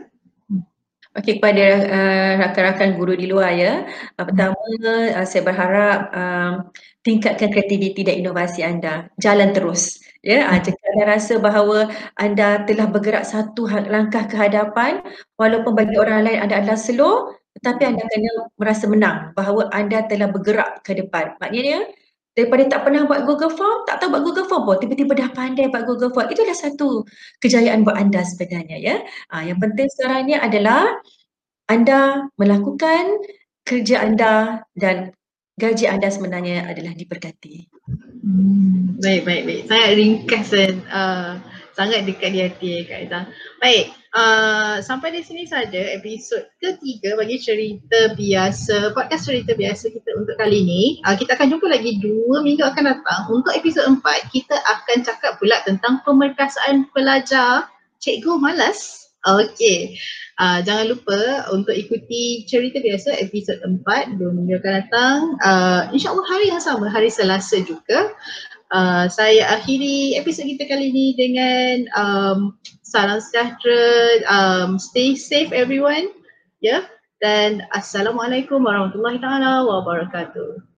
Okey kepada uh, rakan-rakan guru di luar ya. Uh, pertama uh, saya berharap um, tingkatkan kreativiti dan inovasi anda. Jalan terus. Ya, uh, jika anda rasa bahawa anda telah bergerak satu ha-, langkah ke hadapan walaupun bagi orang lain anda adalah slow tetapi anda kena merasa menang bahawa anda telah bergerak ke depan. Maknanya daripada tak pernah buat Google Form, tak tahu buat Google Form pun tiba-tiba dah pandai buat Google Form. Itu adalah satu kejayaan buat anda sebenarnya ya. Ha, yang penting sekarang ni adalah anda melakukan kerja anda dan gaji anda sebenarnya adalah diberkati. Hmm, baik, baik, baik. Sangat ringkas dan uh, sangat dekat di hati Kak Aizah. Baik, uh, sampai di sini saja episod ketiga bagi cerita biasa, podcast cerita biasa kita untuk kali ini. Uh, kita akan jumpa lagi dua minggu akan datang. Untuk episod empat, kita akan cakap pula tentang pemerkasaan pelajar cikgu malas. Okey, uh, jangan lupa untuk ikuti cerita biasa episod empat dua minggu akan datang. Uh, InsyaAllah hari yang sama, hari Selasa juga. Uh, saya akhiri episod kita kali ini dengan um, salam sejahtera, um, stay safe everyone. Ya, yeah? dan Assalamualaikum warahmatullahi taala wabarakatuh.